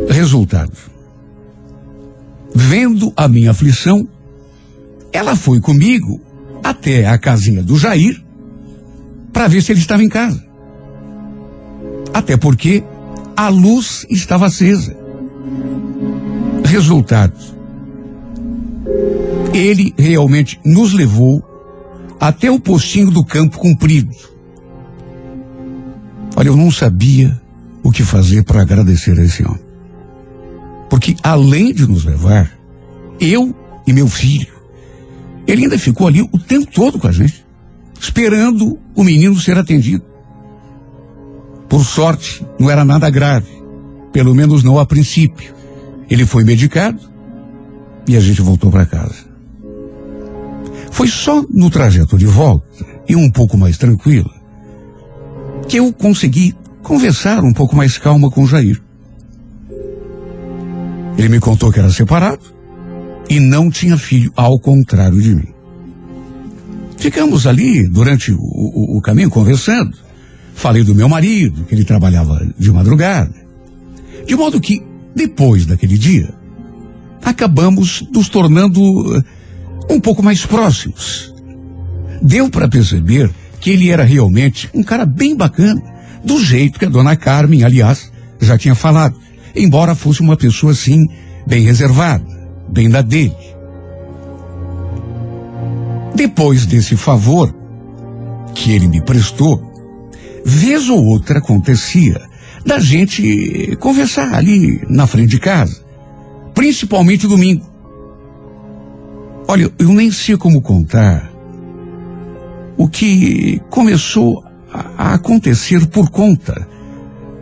Resultado. Vendo a minha aflição, ela foi comigo até a casinha do Jair para ver se ele estava em casa. Até porque a luz estava acesa. Resultado. Ele realmente nos levou até o postinho do campo comprido. Olha, eu não sabia o que fazer para agradecer a esse homem. Porque além de nos levar, eu e meu filho, ele ainda ficou ali o tempo todo com a gente, esperando o menino ser atendido. Por sorte, não era nada grave, pelo menos não a princípio. Ele foi medicado e a gente voltou para casa. Foi só no trajeto de volta, e um pouco mais tranquila, que eu consegui conversar um pouco mais calma com Jair. Ele me contou que era separado, e não tinha filho, ao contrário de mim. Ficamos ali durante o, o, o caminho conversando. Falei do meu marido, que ele trabalhava de madrugada. De modo que, depois daquele dia, acabamos nos tornando uh, um pouco mais próximos. Deu para perceber que ele era realmente um cara bem bacana, do jeito que a dona Carmen, aliás, já tinha falado, embora fosse uma pessoa assim, bem reservada bem da dele. Depois desse favor que ele me prestou, vez ou outra acontecia da gente conversar ali na frente de casa, principalmente domingo. Olha, eu nem sei como contar o que começou a acontecer por conta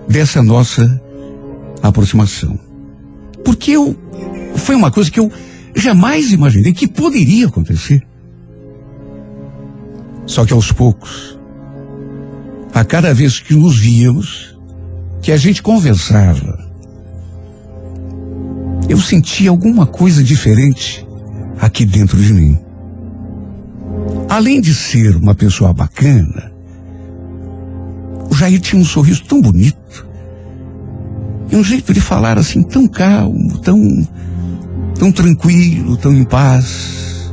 dessa nossa aproximação. Porque eu foi uma coisa que eu jamais imaginei que poderia acontecer. Só que aos poucos, a cada vez que nos víamos, que a gente conversava, eu sentia alguma coisa diferente aqui dentro de mim. Além de ser uma pessoa bacana, o Jair tinha um sorriso tão bonito e um jeito de falar assim tão calmo, tão tão tranquilo, tão em paz,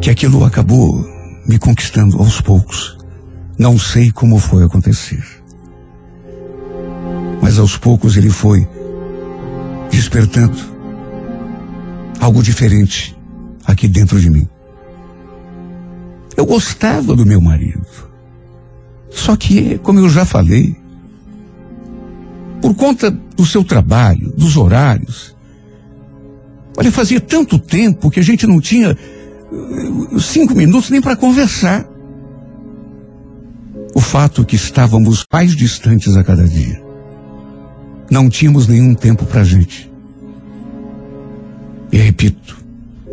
que aquilo acabou me conquistando aos poucos. Não sei como foi acontecer. Mas aos poucos ele foi despertando algo diferente aqui dentro de mim. Eu gostava do meu marido. Só que, como eu já falei, por conta do seu trabalho, dos horários, olha, fazia tanto tempo que a gente não tinha uh, cinco minutos nem para conversar. O fato que estávamos mais distantes a cada dia. Não tínhamos nenhum tempo para a gente. E repito,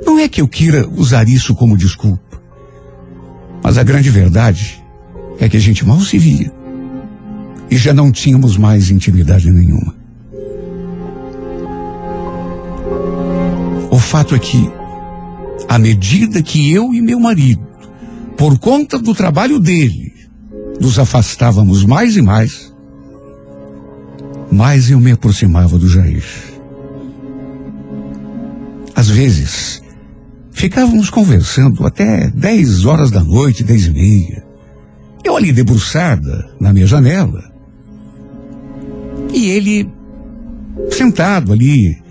não é que eu queira usar isso como desculpa, mas a grande verdade é que a gente mal se via e já não tínhamos mais intimidade nenhuma. O fato é que, à medida que eu e meu marido, por conta do trabalho dele, nos afastávamos mais e mais, mais eu me aproximava do Jair. Às vezes, ficávamos conversando até 10 horas da noite, dez e meia. Eu ali debruçada na minha janela. E ele sentado ali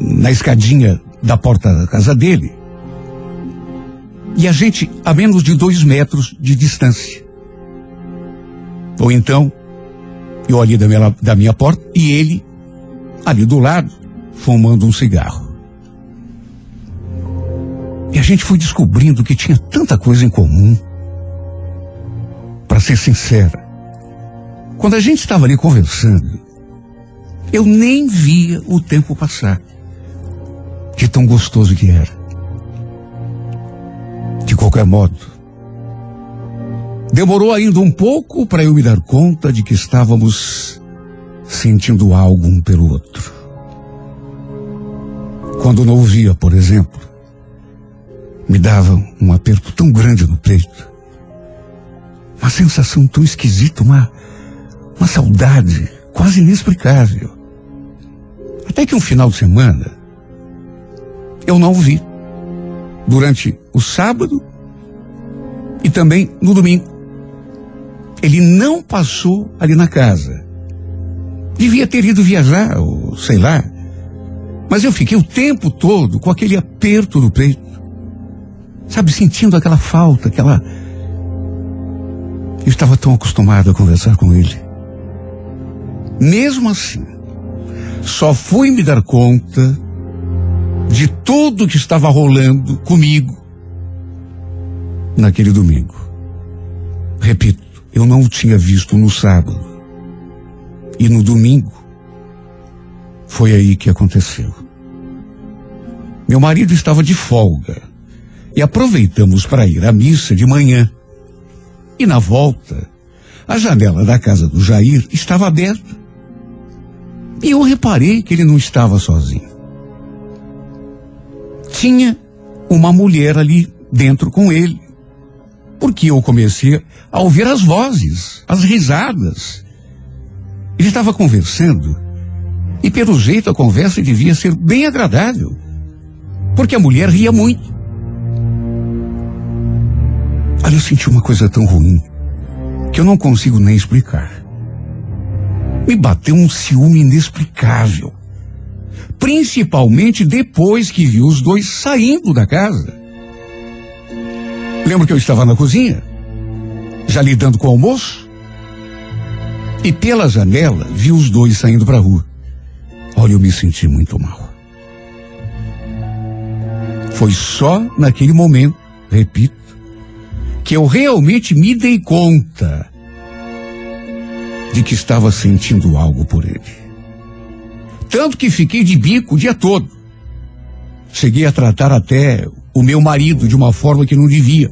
na escadinha da porta da casa dele. E a gente a menos de dois metros de distância. Ou então, eu ali da minha, da minha porta e ele ali do lado, fumando um cigarro. E a gente foi descobrindo que tinha tanta coisa em comum. Para ser sincera, quando a gente estava ali conversando, eu nem via o tempo passar. De tão gostoso que era. De qualquer modo, demorou ainda um pouco para eu me dar conta de que estávamos sentindo algo um pelo outro. Quando não ouvia, por exemplo, me dava um aperto tão grande no peito, uma sensação tão esquisita, uma, uma saudade quase inexplicável. Até que um final de semana, eu não o vi. Durante o sábado e também no domingo. Ele não passou ali na casa. Devia ter ido viajar, ou sei lá. Mas eu fiquei o tempo todo com aquele aperto no peito. Sabe, sentindo aquela falta, aquela. Eu estava tão acostumado a conversar com ele. Mesmo assim, só fui me dar conta de tudo que estava rolando comigo naquele domingo. Repito, eu não o tinha visto no sábado. E no domingo, foi aí que aconteceu. Meu marido estava de folga e aproveitamos para ir à missa de manhã. E na volta, a janela da casa do Jair estava aberta. E eu reparei que ele não estava sozinho. Tinha uma mulher ali dentro com ele. Porque eu comecei a ouvir as vozes, as risadas. Ele estava conversando e pelo jeito a conversa devia ser bem agradável. Porque a mulher ria muito. Olha, eu senti uma coisa tão ruim que eu não consigo nem explicar. Me bateu um ciúme inexplicável. Principalmente depois que vi os dois saindo da casa. Lembro que eu estava na cozinha, já lidando com o almoço, e pela janela vi os dois saindo para a rua. Olha, eu me senti muito mal. Foi só naquele momento, repito, que eu realmente me dei conta de que estava sentindo algo por ele. Tanto que fiquei de bico o dia todo. Cheguei a tratar até o meu marido de uma forma que não devia.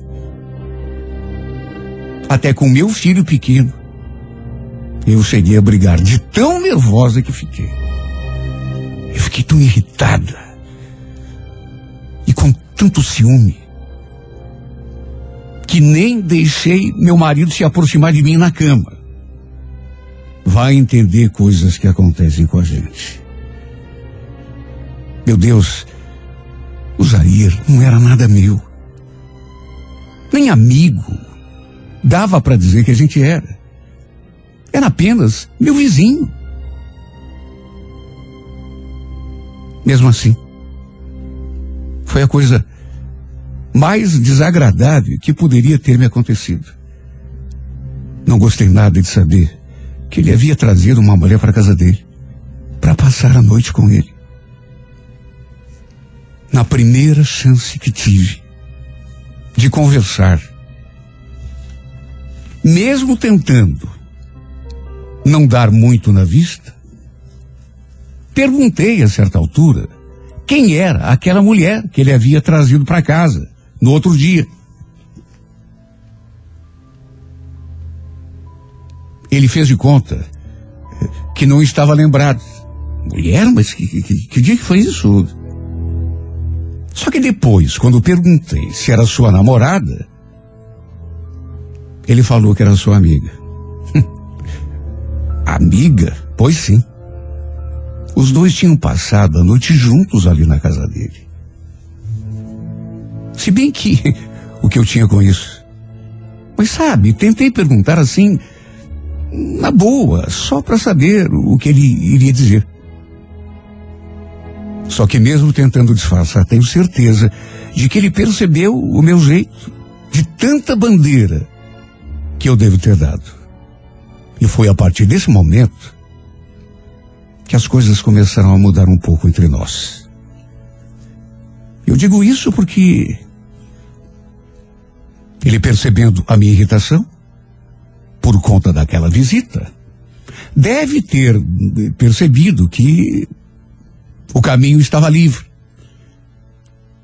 Até com meu filho pequeno. Eu cheguei a brigar de tão nervosa que fiquei. Eu fiquei tão irritada. E com tanto ciúme que nem deixei meu marido se aproximar de mim na cama. Vai entender coisas que acontecem com a gente. Meu Deus, o Jair não era nada meu. Nem amigo. Dava para dizer que a gente era. Era apenas meu vizinho. Mesmo assim, Foi a coisa mais desagradável que poderia ter me acontecido. Não gostei nada de saber que ele havia trazido uma mulher para a casa dele para passar a noite com ele. Na primeira chance que tive de conversar, mesmo tentando não dar muito na vista, perguntei a certa altura quem era aquela mulher que ele havia trazido para casa no outro dia. Ele fez de conta que não estava lembrado. Mulher, mas que, que, que dia que foi isso? Só que depois, quando perguntei se era sua namorada, ele falou que era sua amiga. [LAUGHS] amiga? Pois sim. Os dois tinham passado a noite juntos ali na casa dele. Se bem que [LAUGHS] o que eu tinha com isso. Mas sabe, tentei perguntar assim, na boa, só para saber o que ele iria dizer. Só que mesmo tentando disfarçar, tenho certeza de que ele percebeu o meu jeito, de tanta bandeira que eu devo ter dado. E foi a partir desse momento que as coisas começaram a mudar um pouco entre nós. Eu digo isso porque ele percebendo a minha irritação por conta daquela visita, deve ter percebido que o caminho estava livre,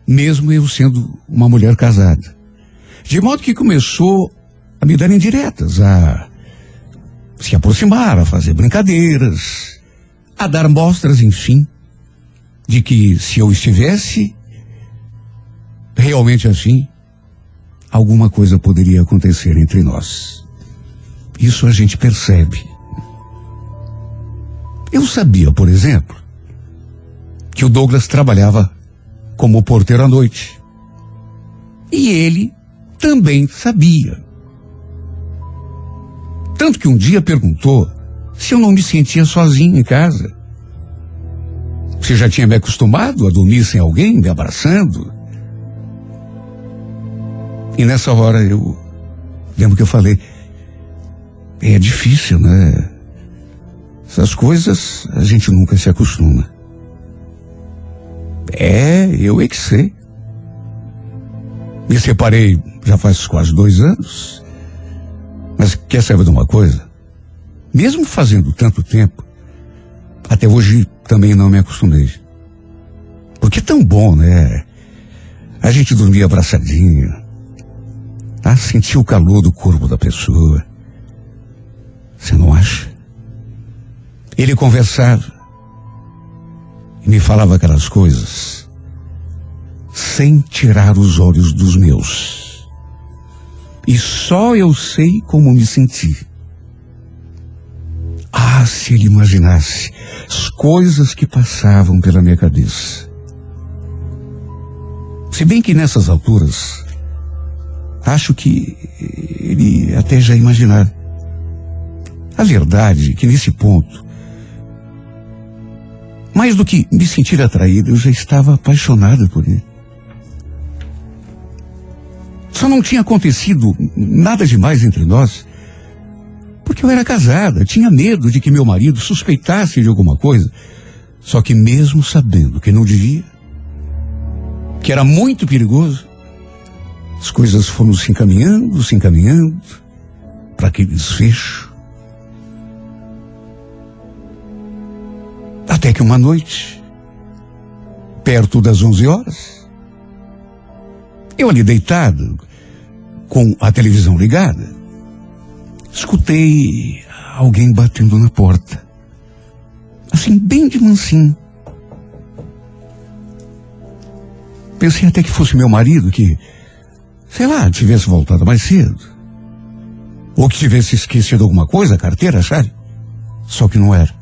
mesmo eu sendo uma mulher casada. De modo que começou a me dar indiretas, a se aproximar, a fazer brincadeiras, a dar mostras, enfim, de que se eu estivesse realmente assim, alguma coisa poderia acontecer entre nós. Isso a gente percebe. Eu sabia, por exemplo, que o Douglas trabalhava como porteiro à noite. E ele também sabia. Tanto que um dia perguntou se eu não me sentia sozinho em casa. Se já tinha me acostumado a dormir sem alguém me abraçando. E nessa hora eu lembro que eu falei, é difícil, né? Essas coisas a gente nunca se acostuma. É, eu é que sei. Me separei já faz quase dois anos. Mas quer saber de uma coisa? Mesmo fazendo tanto tempo, até hoje também não me acostumei. Porque é tão bom, né? A gente dormia abraçadinho. Tá? Sentir o calor do corpo da pessoa. Você não acha? Ele conversava e me falava aquelas coisas sem tirar os olhos dos meus. E só eu sei como me senti. Ah, se ele imaginasse as coisas que passavam pela minha cabeça. Se bem que nessas alturas, acho que ele até já imaginava. A verdade é que nesse ponto, mais do que me sentir atraído, eu já estava apaixonada por ele. Só não tinha acontecido nada demais entre nós, porque eu era casada, tinha medo de que meu marido suspeitasse de alguma coisa. Só que mesmo sabendo que não devia, que era muito perigoso, as coisas foram se encaminhando, se encaminhando para aquele desfecho. Até que uma noite, perto das 11 horas, eu ali deitado, com a televisão ligada, escutei alguém batendo na porta. Assim, bem de mansinho. Pensei até que fosse meu marido que, sei lá, tivesse voltado mais cedo. Ou que tivesse esquecido alguma coisa, a carteira, sabe? Só que não era.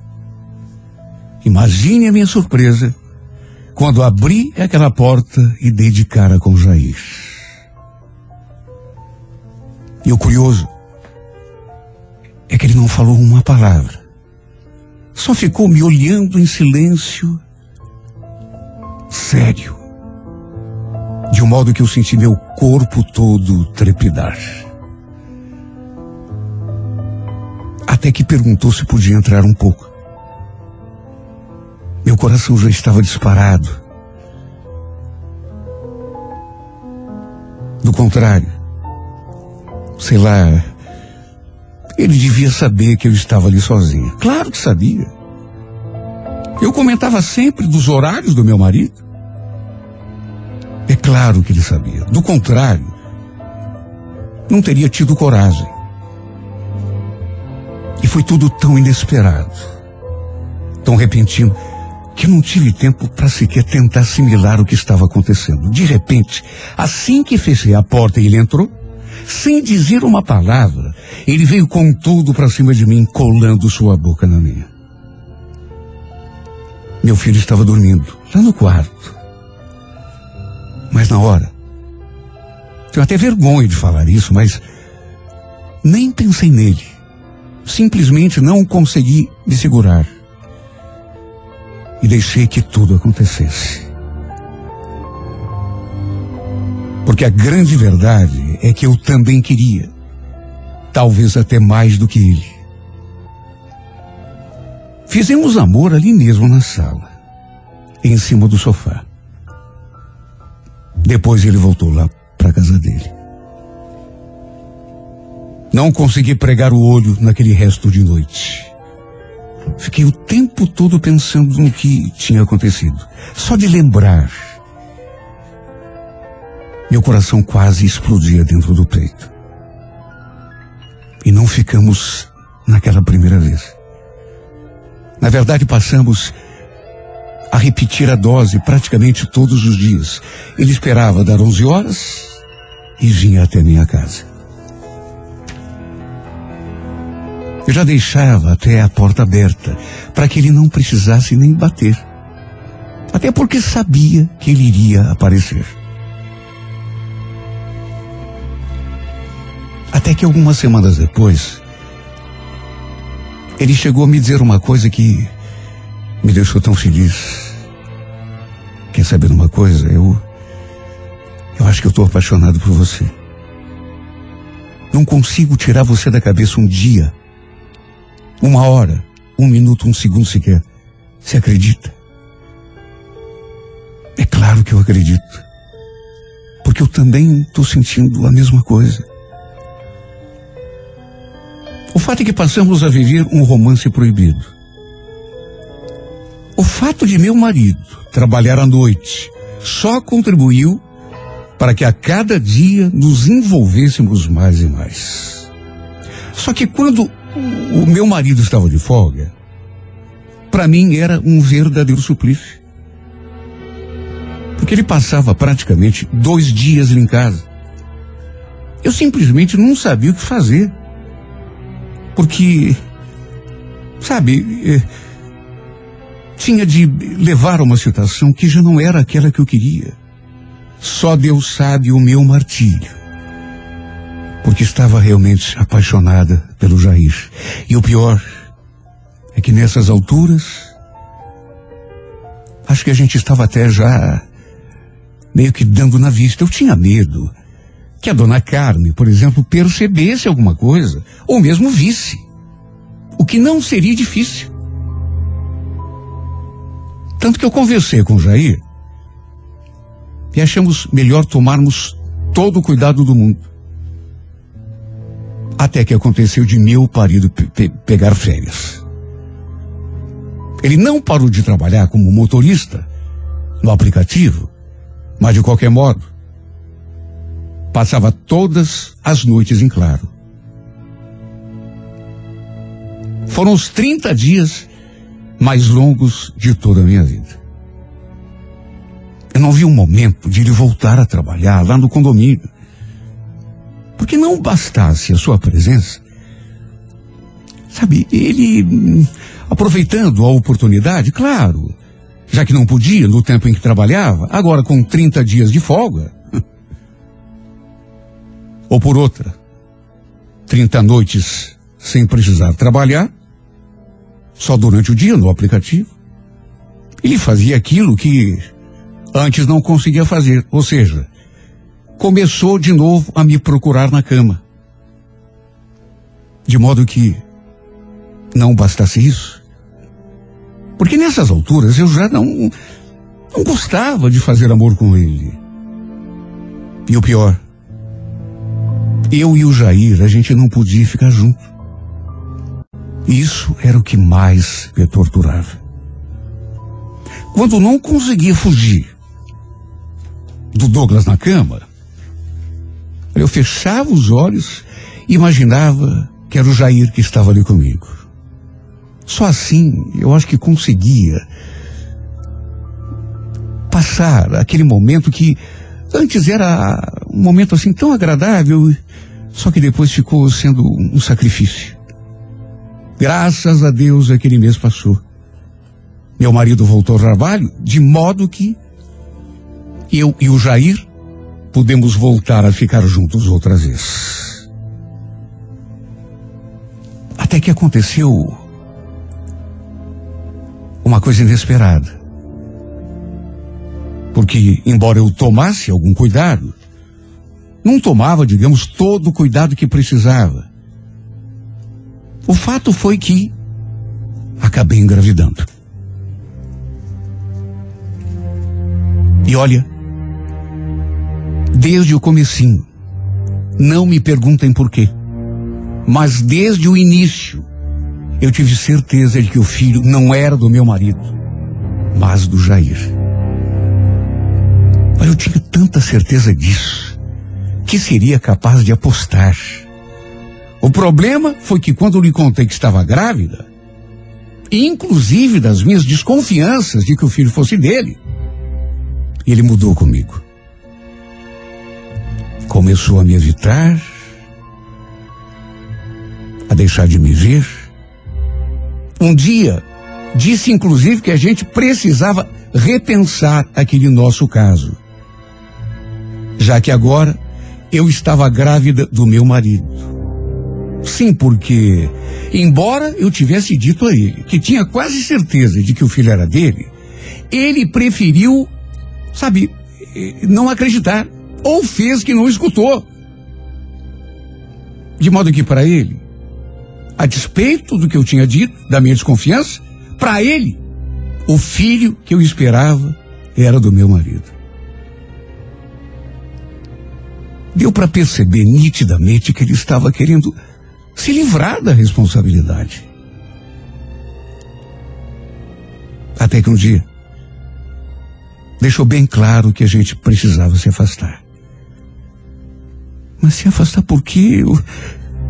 Imagine a minha surpresa quando abri aquela porta e dei de cara com Jair. E o curioso é que ele não falou uma palavra. Só ficou me olhando em silêncio, sério. de um modo que eu senti meu corpo todo trepidar. Até que perguntou se podia entrar um pouco. Meu coração já estava disparado. Do contrário, sei lá, ele devia saber que eu estava ali sozinha. Claro que sabia. Eu comentava sempre dos horários do meu marido. É claro que ele sabia. Do contrário, não teria tido coragem. E foi tudo tão inesperado, tão repentino, que não tive tempo para sequer tentar assimilar o que estava acontecendo. De repente, assim que fechei a porta e ele entrou, sem dizer uma palavra, ele veio com tudo para cima de mim, colando sua boca na minha. Meu filho estava dormindo, lá no quarto. Mas na hora, tenho até vergonha de falar isso, mas nem pensei nele. Simplesmente não consegui me segurar. E deixei que tudo acontecesse. Porque a grande verdade é que eu também queria. Talvez até mais do que ele. Fizemos amor ali mesmo na sala, em cima do sofá. Depois ele voltou lá para casa dele. Não consegui pregar o olho naquele resto de noite. Fiquei o tempo todo pensando no que tinha acontecido. Só de lembrar meu coração quase explodia dentro do peito. E não ficamos naquela primeira vez. Na verdade, passamos a repetir a dose praticamente todos os dias. Ele esperava dar 11 horas e vinha até minha casa. Eu já deixava até a porta aberta para que ele não precisasse nem bater. Até porque sabia que ele iria aparecer. Até que algumas semanas depois, ele chegou a me dizer uma coisa que me deixou tão feliz. Quer saber uma coisa? Eu. Eu acho que eu estou apaixonado por você. Não consigo tirar você da cabeça um dia, uma hora, um minuto, um segundo sequer. Você acredita? É claro que eu acredito. Porque eu também estou sentindo a mesma coisa. O fato é que passamos a viver um romance proibido. O fato de meu marido trabalhar à noite só contribuiu para que a cada dia nos envolvêssemos mais e mais. Só que quando o meu marido estava de folga, para mim era um verdadeiro suplício. Porque ele passava praticamente dois dias em casa. Eu simplesmente não sabia o que fazer. Porque, sabe, eh, tinha de levar a uma situação que já não era aquela que eu queria. Só Deus sabe o meu martírio. Porque estava realmente apaixonada pelo Jair. E o pior é que nessas alturas, acho que a gente estava até já meio que dando na vista. Eu tinha medo que a dona Carme, por exemplo, percebesse alguma coisa, ou mesmo visse. O que não seria difícil. Tanto que eu conversei com o Jair e achamos melhor tomarmos todo o cuidado do mundo. Até que aconteceu de meu marido pe pe pegar férias. Ele não parou de trabalhar como motorista no aplicativo, mas de qualquer modo, passava todas as noites em claro. Foram os 30 dias mais longos de toda a minha vida. Eu não vi um momento de ele voltar a trabalhar lá no condomínio. Porque não bastasse a sua presença, sabe, ele, aproveitando a oportunidade, claro, já que não podia no tempo em que trabalhava, agora com 30 dias de folga, [LAUGHS] ou por outra, 30 noites sem precisar trabalhar, só durante o dia no aplicativo. Ele fazia aquilo que antes não conseguia fazer, ou seja, começou de novo a me procurar na cama. De modo que não bastasse isso. Porque nessas alturas eu já não, não gostava de fazer amor com ele. E o pior, eu e o Jair, a gente não podia ficar junto. Isso era o que mais me torturava. Quando não conseguia fugir do Douglas na cama, eu fechava os olhos e imaginava que era o Jair que estava ali comigo. Só assim eu acho que conseguia passar aquele momento que antes era um momento assim tão agradável, só que depois ficou sendo um sacrifício. Graças a Deus aquele mês passou. Meu marido voltou ao trabalho, de modo que eu e o Jair pudemos voltar a ficar juntos outra vez. Até que aconteceu uma coisa inesperada. Porque, embora eu tomasse algum cuidado, não tomava, digamos, todo o cuidado que precisava. O fato foi que acabei engravidando. E olha, desde o comecinho, não me perguntem por quê, mas desde o início, eu tive certeza de que o filho não era do meu marido, mas do Jair. Mas eu tinha tanta certeza disso, que seria capaz de apostar. O problema foi que quando eu lhe contei que estava grávida, inclusive das minhas desconfianças de que o filho fosse dele, ele mudou comigo. Começou a me evitar, a deixar de me ver. Um dia, disse inclusive que a gente precisava repensar aquele nosso caso. Já que agora eu estava grávida do meu marido. Sim, porque, embora eu tivesse dito a ele que tinha quase certeza de que o filho era dele, ele preferiu sabe, não acreditar. Ou fez que não escutou. De modo que para ele, a despeito do que eu tinha dito, da minha desconfiança, para ele, o filho que eu esperava era do meu marido. Deu para perceber nitidamente que ele estava querendo se livrar da responsabilidade. Até que um dia, deixou bem claro que a gente precisava se afastar. Mas se afastar por quê?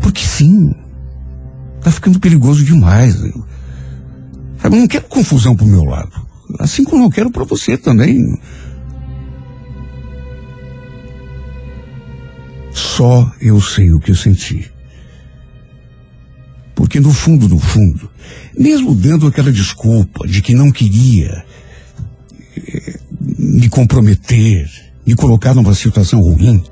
Porque sim. Tá ficando perigoso demais. Sabe, não quero confusão pro meu lado. Assim como não quero para você também. Só eu sei o que eu senti. Porque no fundo, no fundo, mesmo dando aquela desculpa de que não queria me comprometer, me colocar numa situação ruim.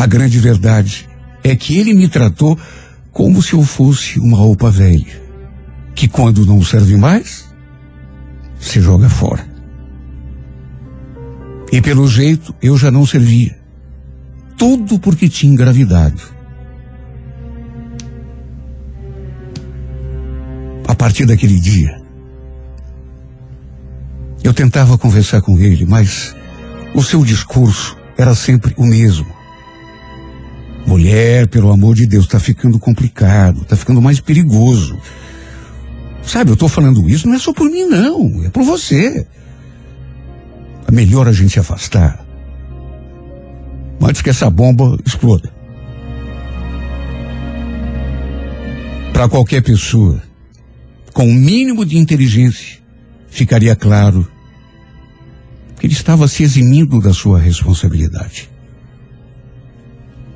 A grande verdade é que ele me tratou como se eu fosse uma roupa velha, que quando não serve mais, se joga fora. E pelo jeito eu já não servia. Tudo porque tinha engravidado. A partir daquele dia, eu tentava conversar com ele, mas o seu discurso era sempre o mesmo. Mulher, pelo amor de Deus, está ficando complicado, está ficando mais perigoso. Sabe, eu estou falando isso não é só por mim, não, é por você. É melhor a gente se afastar antes que essa bomba exploda. Para qualquer pessoa com o um mínimo de inteligência, ficaria claro que ele estava se eximindo da sua responsabilidade.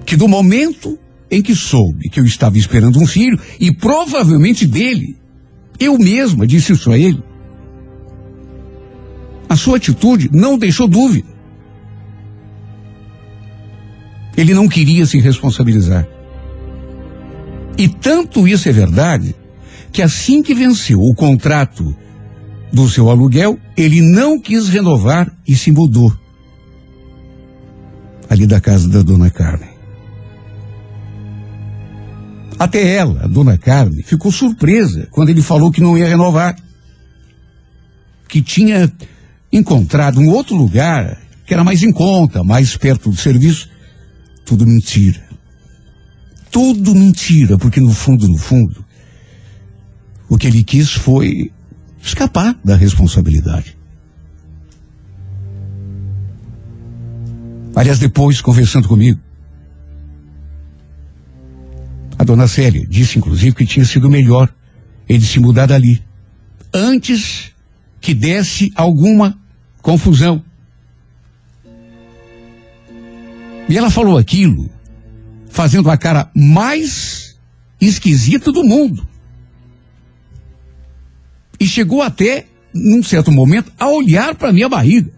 Que do momento em que soube que eu estava esperando um filho, e provavelmente dele, eu mesma disse isso a ele, a sua atitude não deixou dúvida. Ele não queria se responsabilizar. E tanto isso é verdade, que assim que venceu o contrato do seu aluguel, ele não quis renovar e se mudou. ali da casa da dona Carmen. Até ela, a dona Carmen, ficou surpresa quando ele falou que não ia renovar. Que tinha encontrado um outro lugar que era mais em conta, mais perto do serviço. Tudo mentira. Tudo mentira, porque no fundo, no fundo, o que ele quis foi escapar da responsabilidade. Aliás, depois, conversando comigo, dona Célia disse, inclusive, que tinha sido melhor ele se mudar dali. Antes que desse alguma confusão. E ela falou aquilo, fazendo a cara mais esquisita do mundo. E chegou até, num certo momento, a olhar para minha barriga.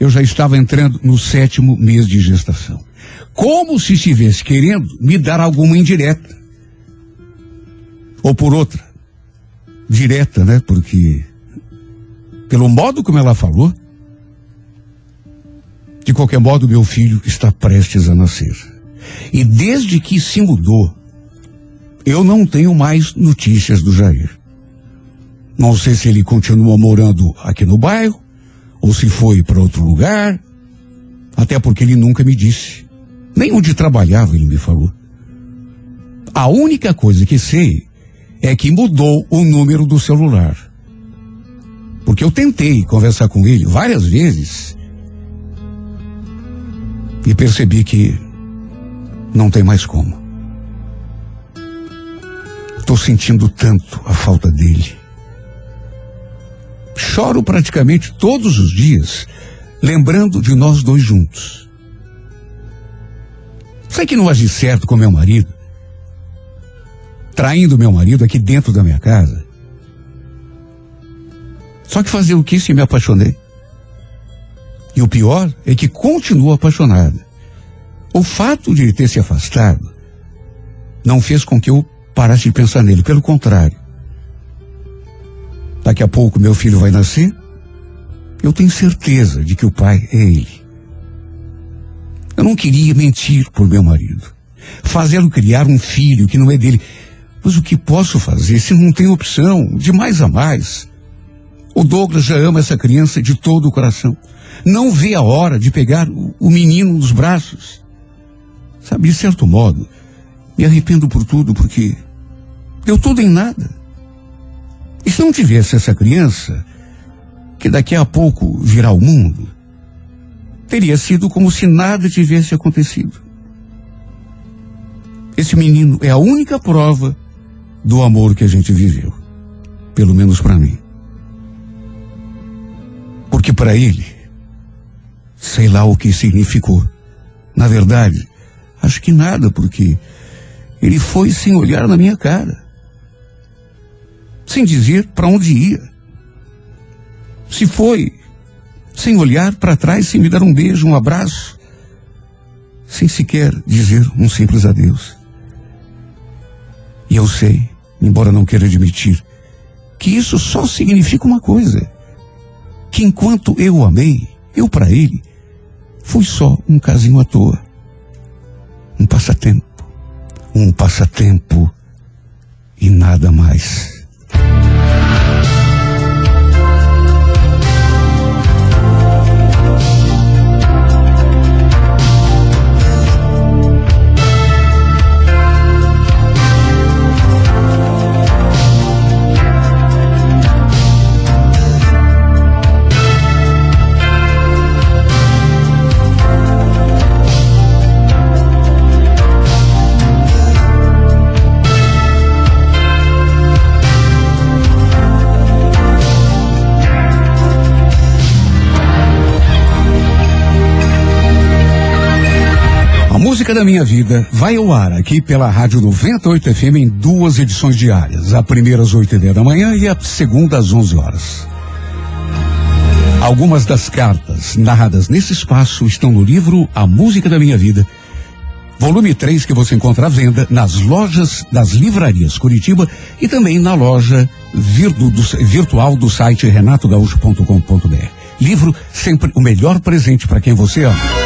Eu já estava entrando no sétimo mês de gestação. Como se estivesse querendo me dar alguma indireta. Ou por outra. Direta, né? Porque, pelo modo como ela falou, de qualquer modo, meu filho está prestes a nascer. E desde que se mudou, eu não tenho mais notícias do Jair. Não sei se ele continua morando aqui no bairro, ou se foi para outro lugar, até porque ele nunca me disse. Nem onde trabalhava ele me falou. A única coisa que sei é que mudou o número do celular. Porque eu tentei conversar com ele várias vezes e percebi que não tem mais como. Estou sentindo tanto a falta dele. Choro praticamente todos os dias, lembrando de nós dois juntos. Sei que não agi certo com meu marido, traindo meu marido aqui dentro da minha casa. Só que fazer o que se me apaixonei? E o pior é que continuo apaixonada. O fato de ele ter se afastado não fez com que eu parasse de pensar nele. Pelo contrário. Daqui a pouco meu filho vai nascer. Eu tenho certeza de que o pai é ele. Eu não queria mentir por meu marido. Fazê-lo criar um filho que não é dele. Mas o que posso fazer se não tem opção de mais a mais? O Douglas já ama essa criança de todo o coração não vê a hora de pegar o menino nos braços. Sabe, de certo modo, me arrependo por tudo porque deu tudo em nada. E se não tivesse essa criança, que daqui a pouco virá o mundo, teria sido como se nada tivesse acontecido. Esse menino é a única prova do amor que a gente viveu. Pelo menos para mim. Porque para ele, Sei lá o que significou. Na verdade, acho que nada, porque ele foi sem olhar na minha cara. Sem dizer para onde ia. Se foi sem olhar para trás, sem me dar um beijo, um abraço, sem sequer dizer um simples adeus. E eu sei, embora não queira admitir, que isso só significa uma coisa: que enquanto eu o amei, eu para ele, foi só um casinho à toa. Um passatempo. Um passatempo e nada mais. Música da Minha Vida vai ao ar aqui pela Rádio 98 FM em duas edições diárias. A primeira às oito e meia da manhã e a segunda às onze horas. Algumas das cartas narradas nesse espaço estão no livro A Música da Minha Vida, volume 3, que você encontra à venda nas lojas das livrarias Curitiba e também na loja do, virtual do site renatogaúcho.com.br. Livro sempre o melhor presente para quem você ama.